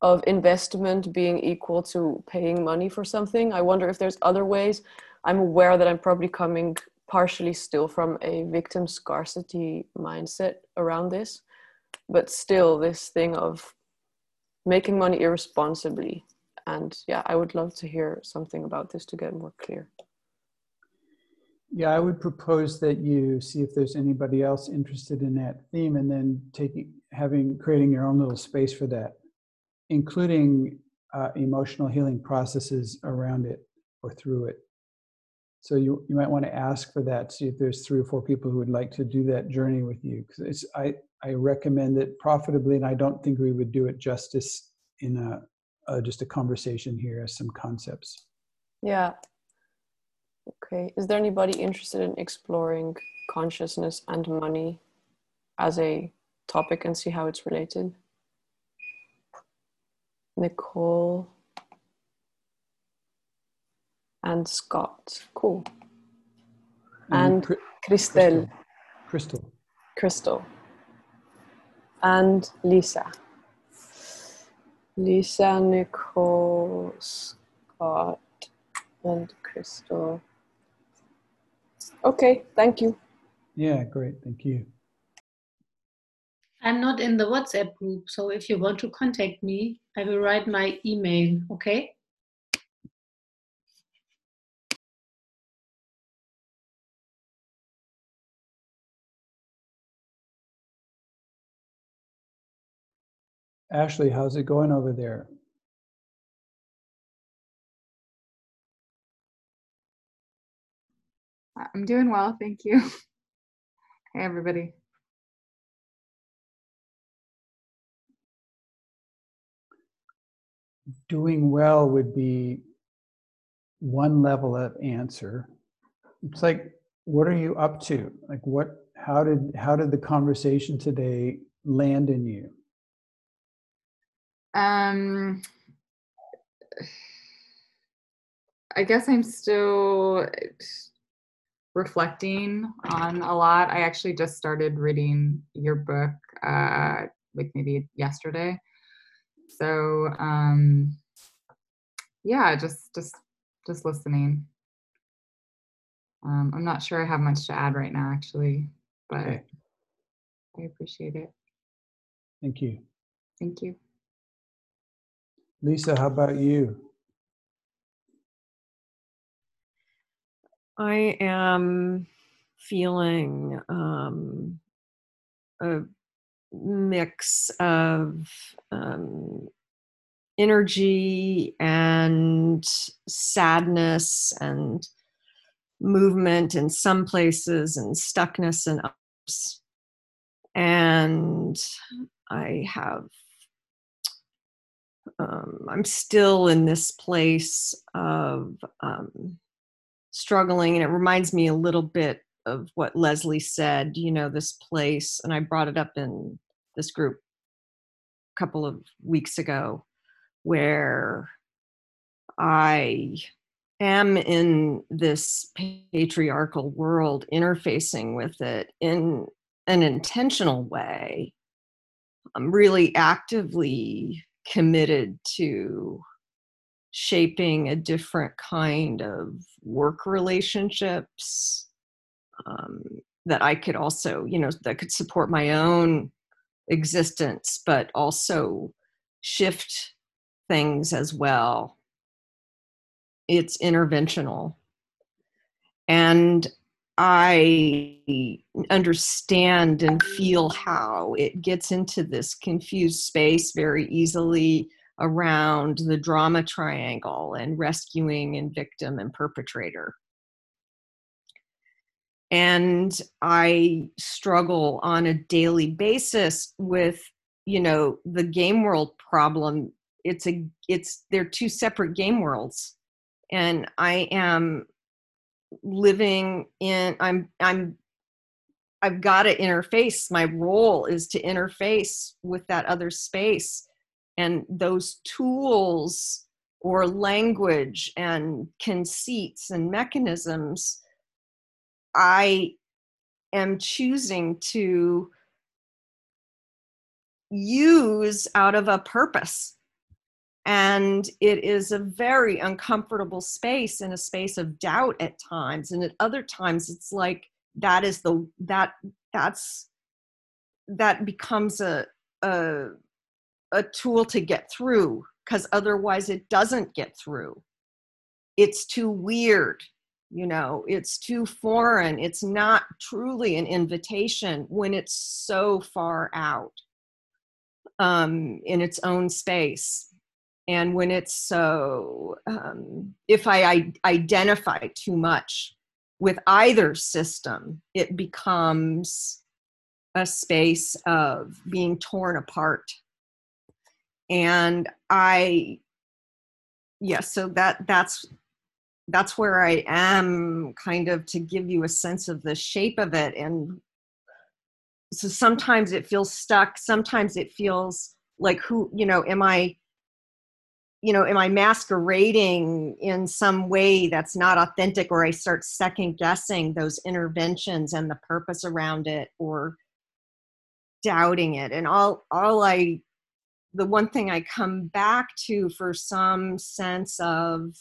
of investment being equal to paying money for something. I wonder if there's other ways I'm aware that I'm probably coming partially still from a victim scarcity mindset around this, but still this thing of making money irresponsibly. And yeah, I would love to hear something about this to get more clear. Yeah, I would propose that you see if there's anybody else interested in that theme and then taking, having, creating your own little space for that, including uh, emotional healing processes around it or through it. So you, you might want to ask for that, see if there's three or four people who would like to do that journey with you. Because it's I, I recommend it profitably, and I don't think we would do it justice in a, uh, just a conversation here as some concepts. Yeah. Okay. Is there anybody interested in exploring consciousness and money as a topic and see how it's related? Nicole and Scott. Cool. Mm, and Cri- Christelle. Crystal. Crystal. And Lisa. Lisa, Nicole, Scott, and Crystal. Okay, thank you. Yeah, great. Thank you. I'm not in the WhatsApp group, so if you want to contact me, I will write my email, okay? Ashley, how's it going over there? I'm doing well, thank you. Hey, everybody. Doing well would be one level of answer. It's like, what are you up to? Like, what? How did how did the conversation today land in you? Um, I guess I'm still reflecting on a lot. I actually just started reading your book, uh, like maybe yesterday. So, um, yeah, just just just listening. Um, I'm not sure I have much to add right now, actually, but Okay. I appreciate it. Thank you. Thank you. Lisa, how about you? I am feeling um, a mix of um, energy and sadness and movement in some places and stuckness in others. And I have, um, I'm still in this place of um, struggling. And it reminds me a little bit of what Leslie said, you know, this place, and I brought it up in this group a couple of weeks ago, where I am in this patriarchal world, interfacing with it in an intentional way. I'm really actively committed to shaping a different kind of work relationships um, that I could also, you know, that could support my own existence, but also shift things as well. It's interventional. And I understand and feel how it gets into this confused space very easily around the drama triangle and rescuing and victim and perpetrator. And I struggle on a daily basis with, you know, the game world problem. It's a, it's, they're two separate game worlds. And I am living in, I'm, I'm, I've got to interface. My role is to interface with that other space and those tools or language and conceits and mechanisms i am choosing to use out of a purpose and it is a very uncomfortable space and a space of doubt at times and at other times it's like that is the that that's that becomes a a a tool to get through because otherwise it doesn't get through. It's too weird, you know, it's too foreign. It's not truly an invitation when it's so far out um, in its own space. And when it's so, um, if I, I identify too much with either system, it becomes a space of being torn apart. And i yes so that that's that's where i am kind of to give you a sense of the shape of it. And so sometimes it feels stuck. Sometimes it feels like who you know am i you know am i masquerading in some way that's not authentic or i start second guessing those interventions and the purpose around it or doubting it? And all all i the one thing I come back to for some sense of,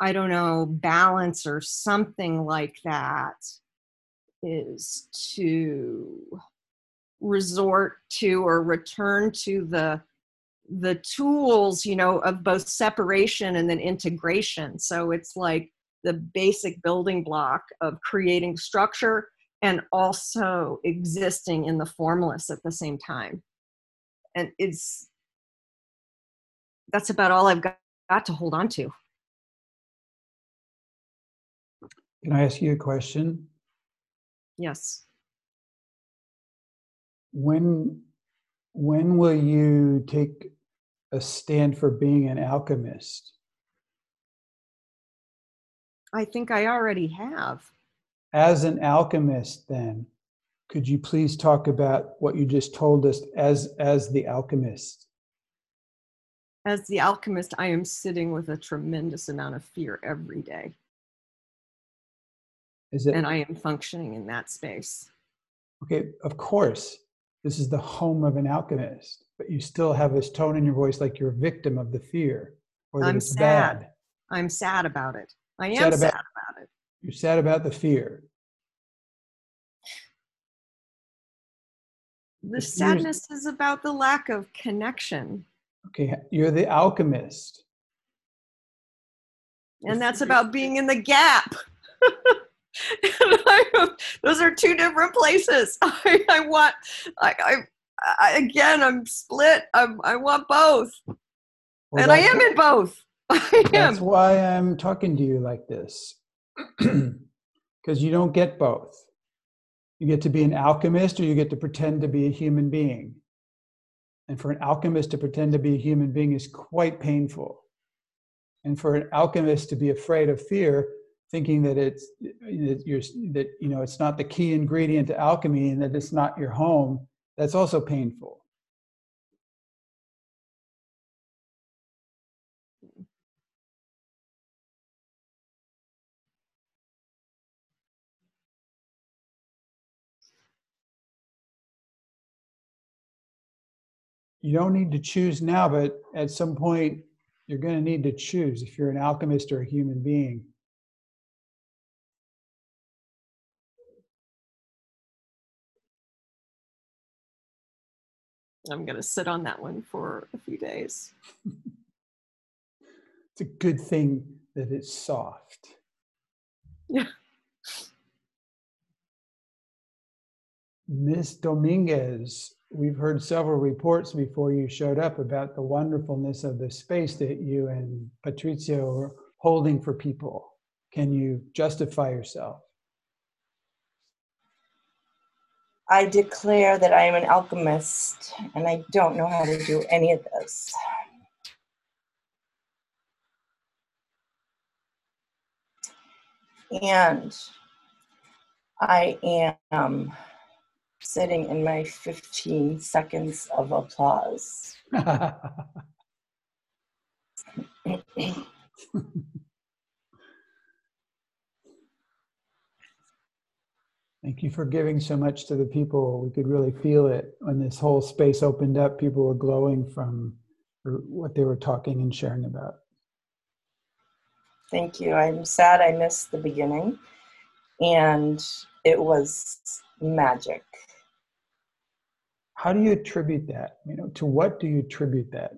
I don't know, balance or something like that is to resort to or return to the the tools you know of both separation and then integration so it's like the basic building block of creating structure and also existing in the formless at the same time and it's that's about all I've got, got to hold on to. Can I ask you a question? Yes. When when will you take a stand for being an alchemist? I think I already have. As an alchemist, then, could you please talk about what you just told us as as the alchemist? As the alchemist, I am sitting with a tremendous amount of fear every day. Is it and I am functioning in that space. okay? Of course, this is the home of an alchemist, but you still have this tone in your voice like you're a victim of the fear or that I'm it's sad. bad. I'm sad about it. I am Sad sad about- about, it. You're sad about the fear. The sadness is about the lack of connection. Okay, you're the alchemist. And that's about being in the gap. I- Those are two different places. I, I want, I, I, again, I'm split. I'm, I want both. Well, and I am in both. I That's am. why I'm talking to you like this. Because you don't get both. You get to be an alchemist or you get to pretend to be a human being. And for an alchemist to pretend to be a human being is quite painful. And for an alchemist to be afraid of fear, thinking that it's that you're that you know it's not the key ingredient to alchemy and that it's not your home, that's also painful. you don't need to choose now, but at some point you're going to need to choose if you're an alchemist or a human being. I'm going to sit on that one for a few days. It's a good thing that it's soft. Yeah. Miss Dominguez, we've heard several reports before you showed up about the wonderfulness of the space that you and Patrizio are holding for people. Can you justify yourself? I declare that I am an alchemist and I don't know how to do any of this. And I am sitting in my 15 seconds of applause. Thank you for giving so much to the people. We could really feel it when this whole space opened up. People were glowing from what they were talking and sharing about. Thank you. I'm sad I missed the beginning, and it was magic. How do you attribute that? You know, to what do you attribute that?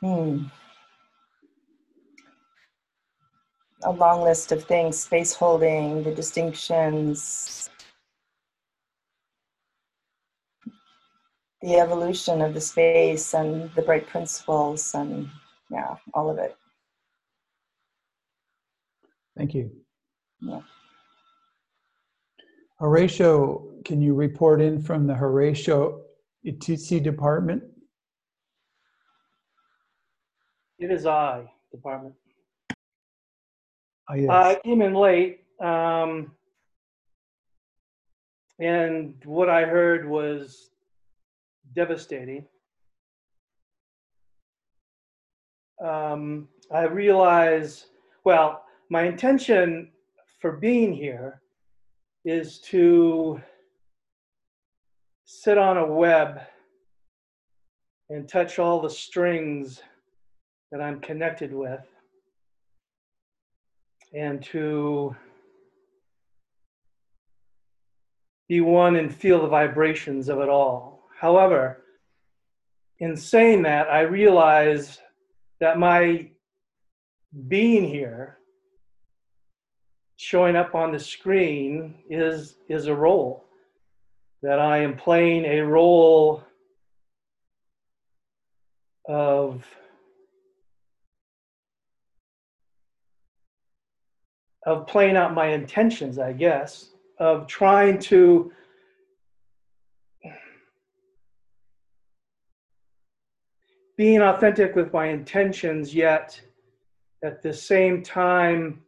Hmm. A long list of things space holding, the distinctions, the evolution of the space, and the bright principles, and yeah, all of it. Thank you. Yeah. Horatio, can you report in from the Horatio Itutsi department? It is I, department. Oh, yes. I came in late, um, and what I heard was devastating. Um, I realize, well, my intention for being here is to sit on a web and touch all the strings that I'm connected with and to be one and feel the vibrations of it all. However, in saying that, I realize that my being here, showing up on the screen, is, is a role. That I am playing a role of of playing out my intentions, I guess, of trying to being authentic with my intentions, yet at the same time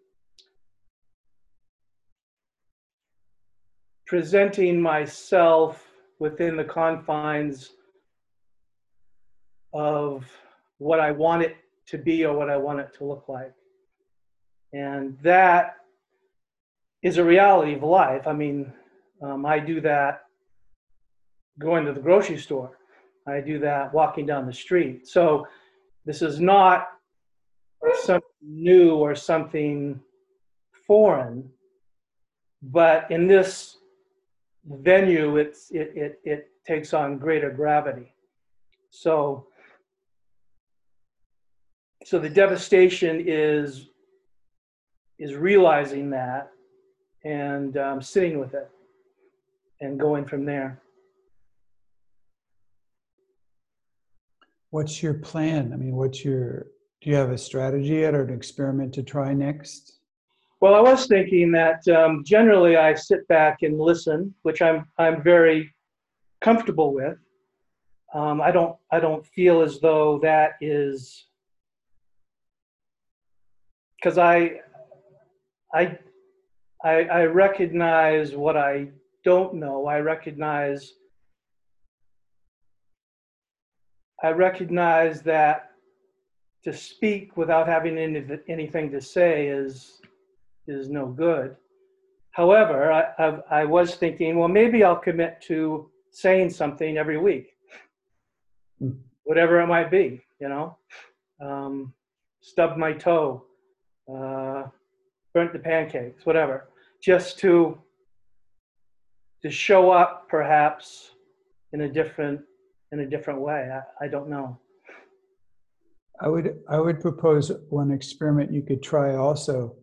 presenting myself within the confines of what I want it to be or what I want it to look like. And that is a reality of life. I mean, um, I do that going to the grocery store. I do that walking down the street. So this is not something new or something foreign, but in this venue, it's, it, it, it takes on greater gravity. So, so the devastation is, is realizing that and um, sitting with it and going from there. What's your plan? I mean, what's your, do you have a strategy yet or an experiment to try next? Well, I was thinking that um, generally I sit back and listen, which I'm I'm very comfortable with. Um, I don't I don't feel as though that is because I I I, I recognize what I don't know. I recognize I recognize that to speak without having any, anything to say is is no good. However, I, I, I was thinking, well, maybe I'll commit to saying something every week, whatever it might be. You know, um, stubbed my toe, uh, burnt the pancakes, whatever, just to to show up perhaps in a different in a different way. I, I don't know. I would I would propose one experiment you could try also,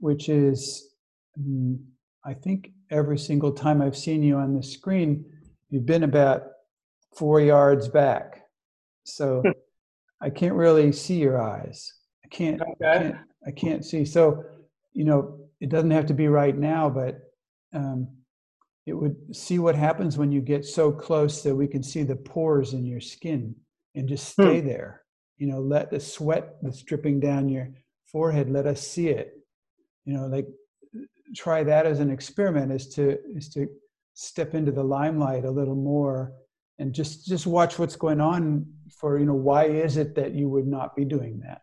which is mm, I think every single time I've seen you on the screen, you've been about four yards back. So I can't really see your eyes. I can't, I can't I can't see. So, you know, it doesn't have to be right now, but um, it would see what happens when you get so close that we can see the pores in your skin and just stay Hmm. there. You know, let the sweat that's dripping down your forehead, let us see it. You know, like try that as an experiment is to is to step into the limelight a little more and just just watch what's going on for you know why is it that you would not be doing that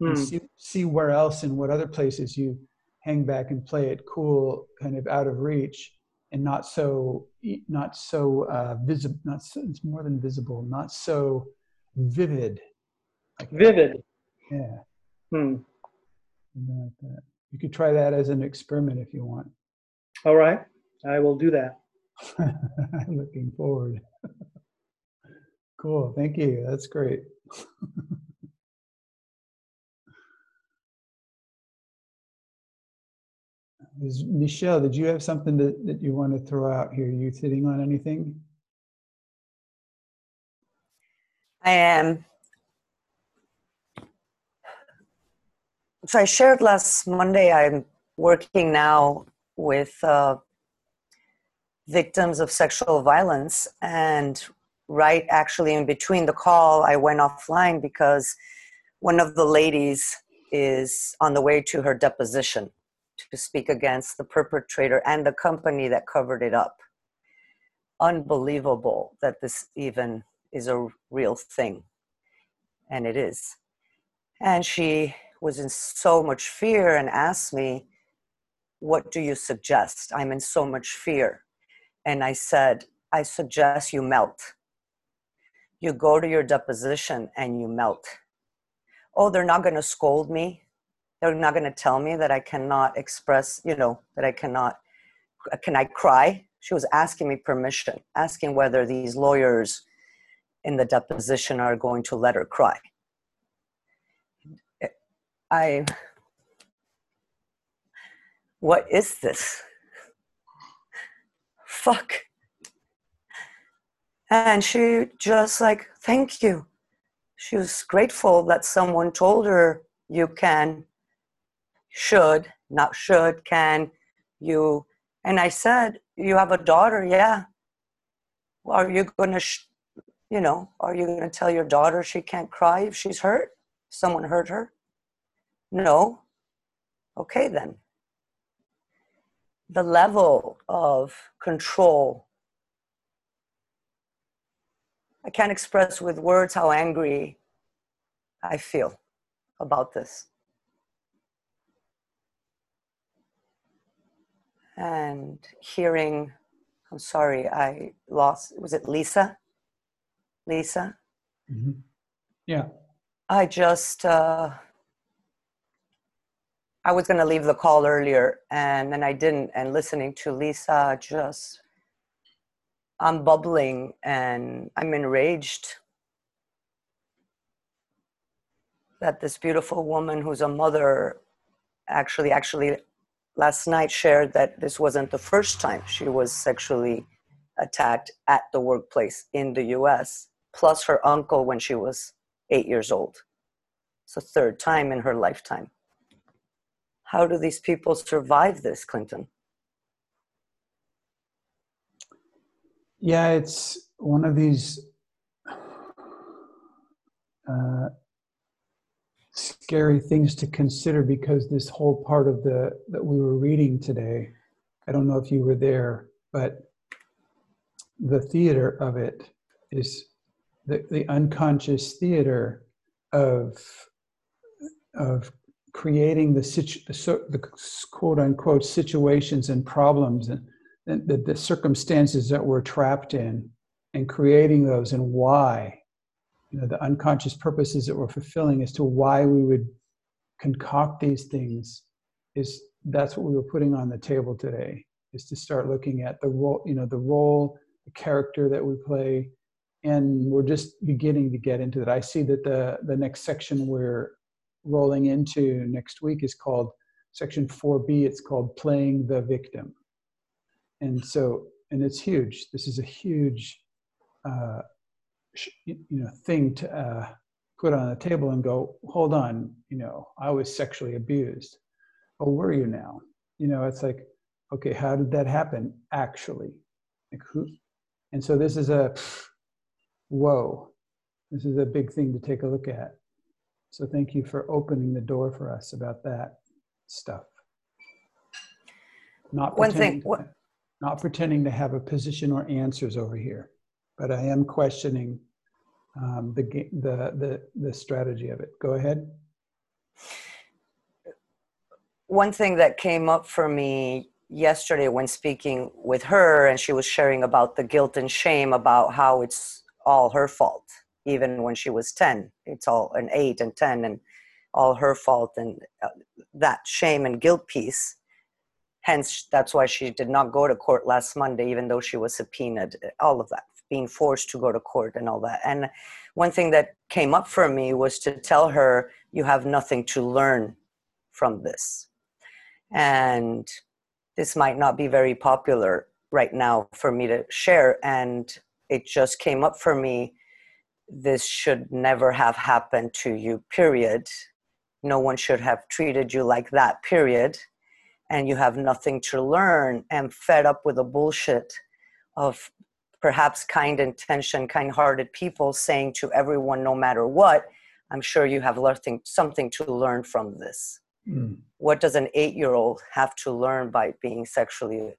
and Hmm. see see where else and what other places you hang back and play it cool kind of out of reach and not so not so uh visible not so, it's more than visible not so vivid. Like Vivid. yeah. Hmm. something like that. You could try that as an experiment if you want. All right, I will do that. i'm looking forward. Cool. Thank you. That's great Michelle, did you have something that, that you want to throw out here? You sitting on anything? I am. So I shared last Monday, I'm working now with uh, victims of sexual violence. And right actually in between the call, I went offline because one of the ladies is on the way to her deposition to speak against the perpetrator and the company that covered it up. Unbelievable that this even is a real thing. And it is. And she was in so much fear and asked me, What do you suggest? I'm in so much fear. And I said, I suggest you melt. You go to your deposition and you melt. Oh, they're not going to scold me. They're not going to tell me that I cannot express, you know, that I cannot, can I cry? She was asking me permission, asking whether these lawyers in the deposition are going to let her cry. I, what is this? Fuck. And she just like, thank you. She was grateful that someone told her you can, should, not should, can, you. And I said, you have a daughter, yeah. Are you going to, sh- you know, are you going to tell your daughter she can't cry if she's hurt? Someone hurt her? No. Okay, then. the level of control. I can't express with words how angry I feel about this. And hearing, I'm sorry, I lost, was it Lisa? Lisa? Mhm. Yeah. I just, uh, I was going to leave the call earlier and then I didn't. And listening to Lisa, just, I'm bubbling and I'm enraged that this beautiful woman who's a mother actually, actually, last night shared that this wasn't the first time she was sexually attacked at the workplace in the US, plus her uncle when she was eight years old. It's the third time in her lifetime. How do these people survive this, Clinton? Yeah, it's one of these uh, scary things to consider because this whole part of the that we were reading today, I don't know if you were there, but the theater of it is the, the unconscious theater of of creating the, situ, the, the quote unquote situations and problems and, and the, the circumstances that we're trapped in and creating those and why you know the unconscious purposes that we're fulfilling as to why we would concoct these things is that's what we were putting on the table today is to start looking at the role you know the role the character that we play. And we're just beginning to get into that. I see that the the next section we're rolling into next week is called section 4b it's called playing the victim. And so and it's huge. This is a huge uh, you know thing to uh, put on the table and go hold on you know i was sexually abused. Oh were you now? You know it's like okay how did that happen actually? Like who and so this is a whoa this is a big thing to take a look at. So thank you for opening the door for us about that stuff. Not One pretending thing, to, not pretending to have a position or answers over here but i am questioning um, the, the the the strategy of it. Go ahead. One thing that came up for me yesterday when speaking with her and she was sharing about the guilt and shame about how it's all her fault even when she was 10 it's all an 8 and 10 and all her fault and uh, that shame and guilt piece. Hence that's why she did not go to court last monday even though she was subpoenaed all of that being forced to go to court and all that. And one thing that came up for me was to tell her you have nothing to learn from this. And this might not be very popular right now for me to share and it just came up for me this should never have happened to you period. No one should have treated you like that period. And you have nothing to learn and fed up with the bullshit of perhaps kind intention kind hearted people saying to everyone no matter what i'm sure you have learning, something to learn from this. Mm. what does an eight year old have to learn by being sexually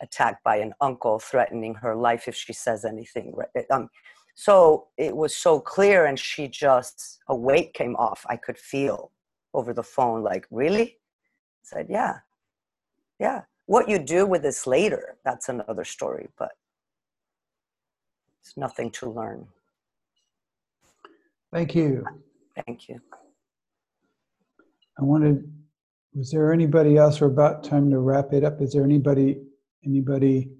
attacked by an uncle threatening her life if she says anything um, so it was so clear and she just a weight came off i could feel over the phone like really? I said yeah. Yeah. What you do with this later that's another story but it's nothing to learn. Thank you. Thank you. I wanted was there anybody else? We're about time to wrap it up. Is there anybody anybody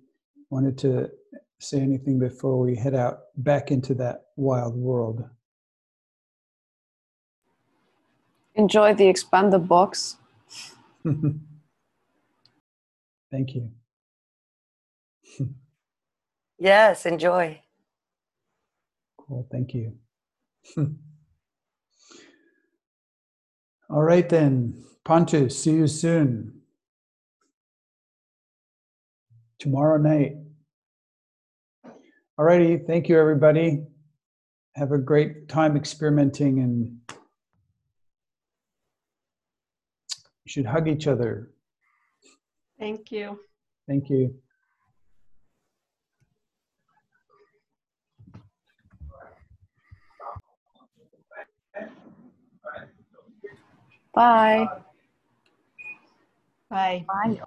wanted to say anything before we head out back into that wild world? Enjoy the expanded box. thank you. Yes enjoy Cool, thank you. All right then, Pontus, see you soon. Tomorrow night. All righty, thank you everybody. Have a great time experimenting and you should hug each other. Thank you. Thank you. Bye. Bye. Bye.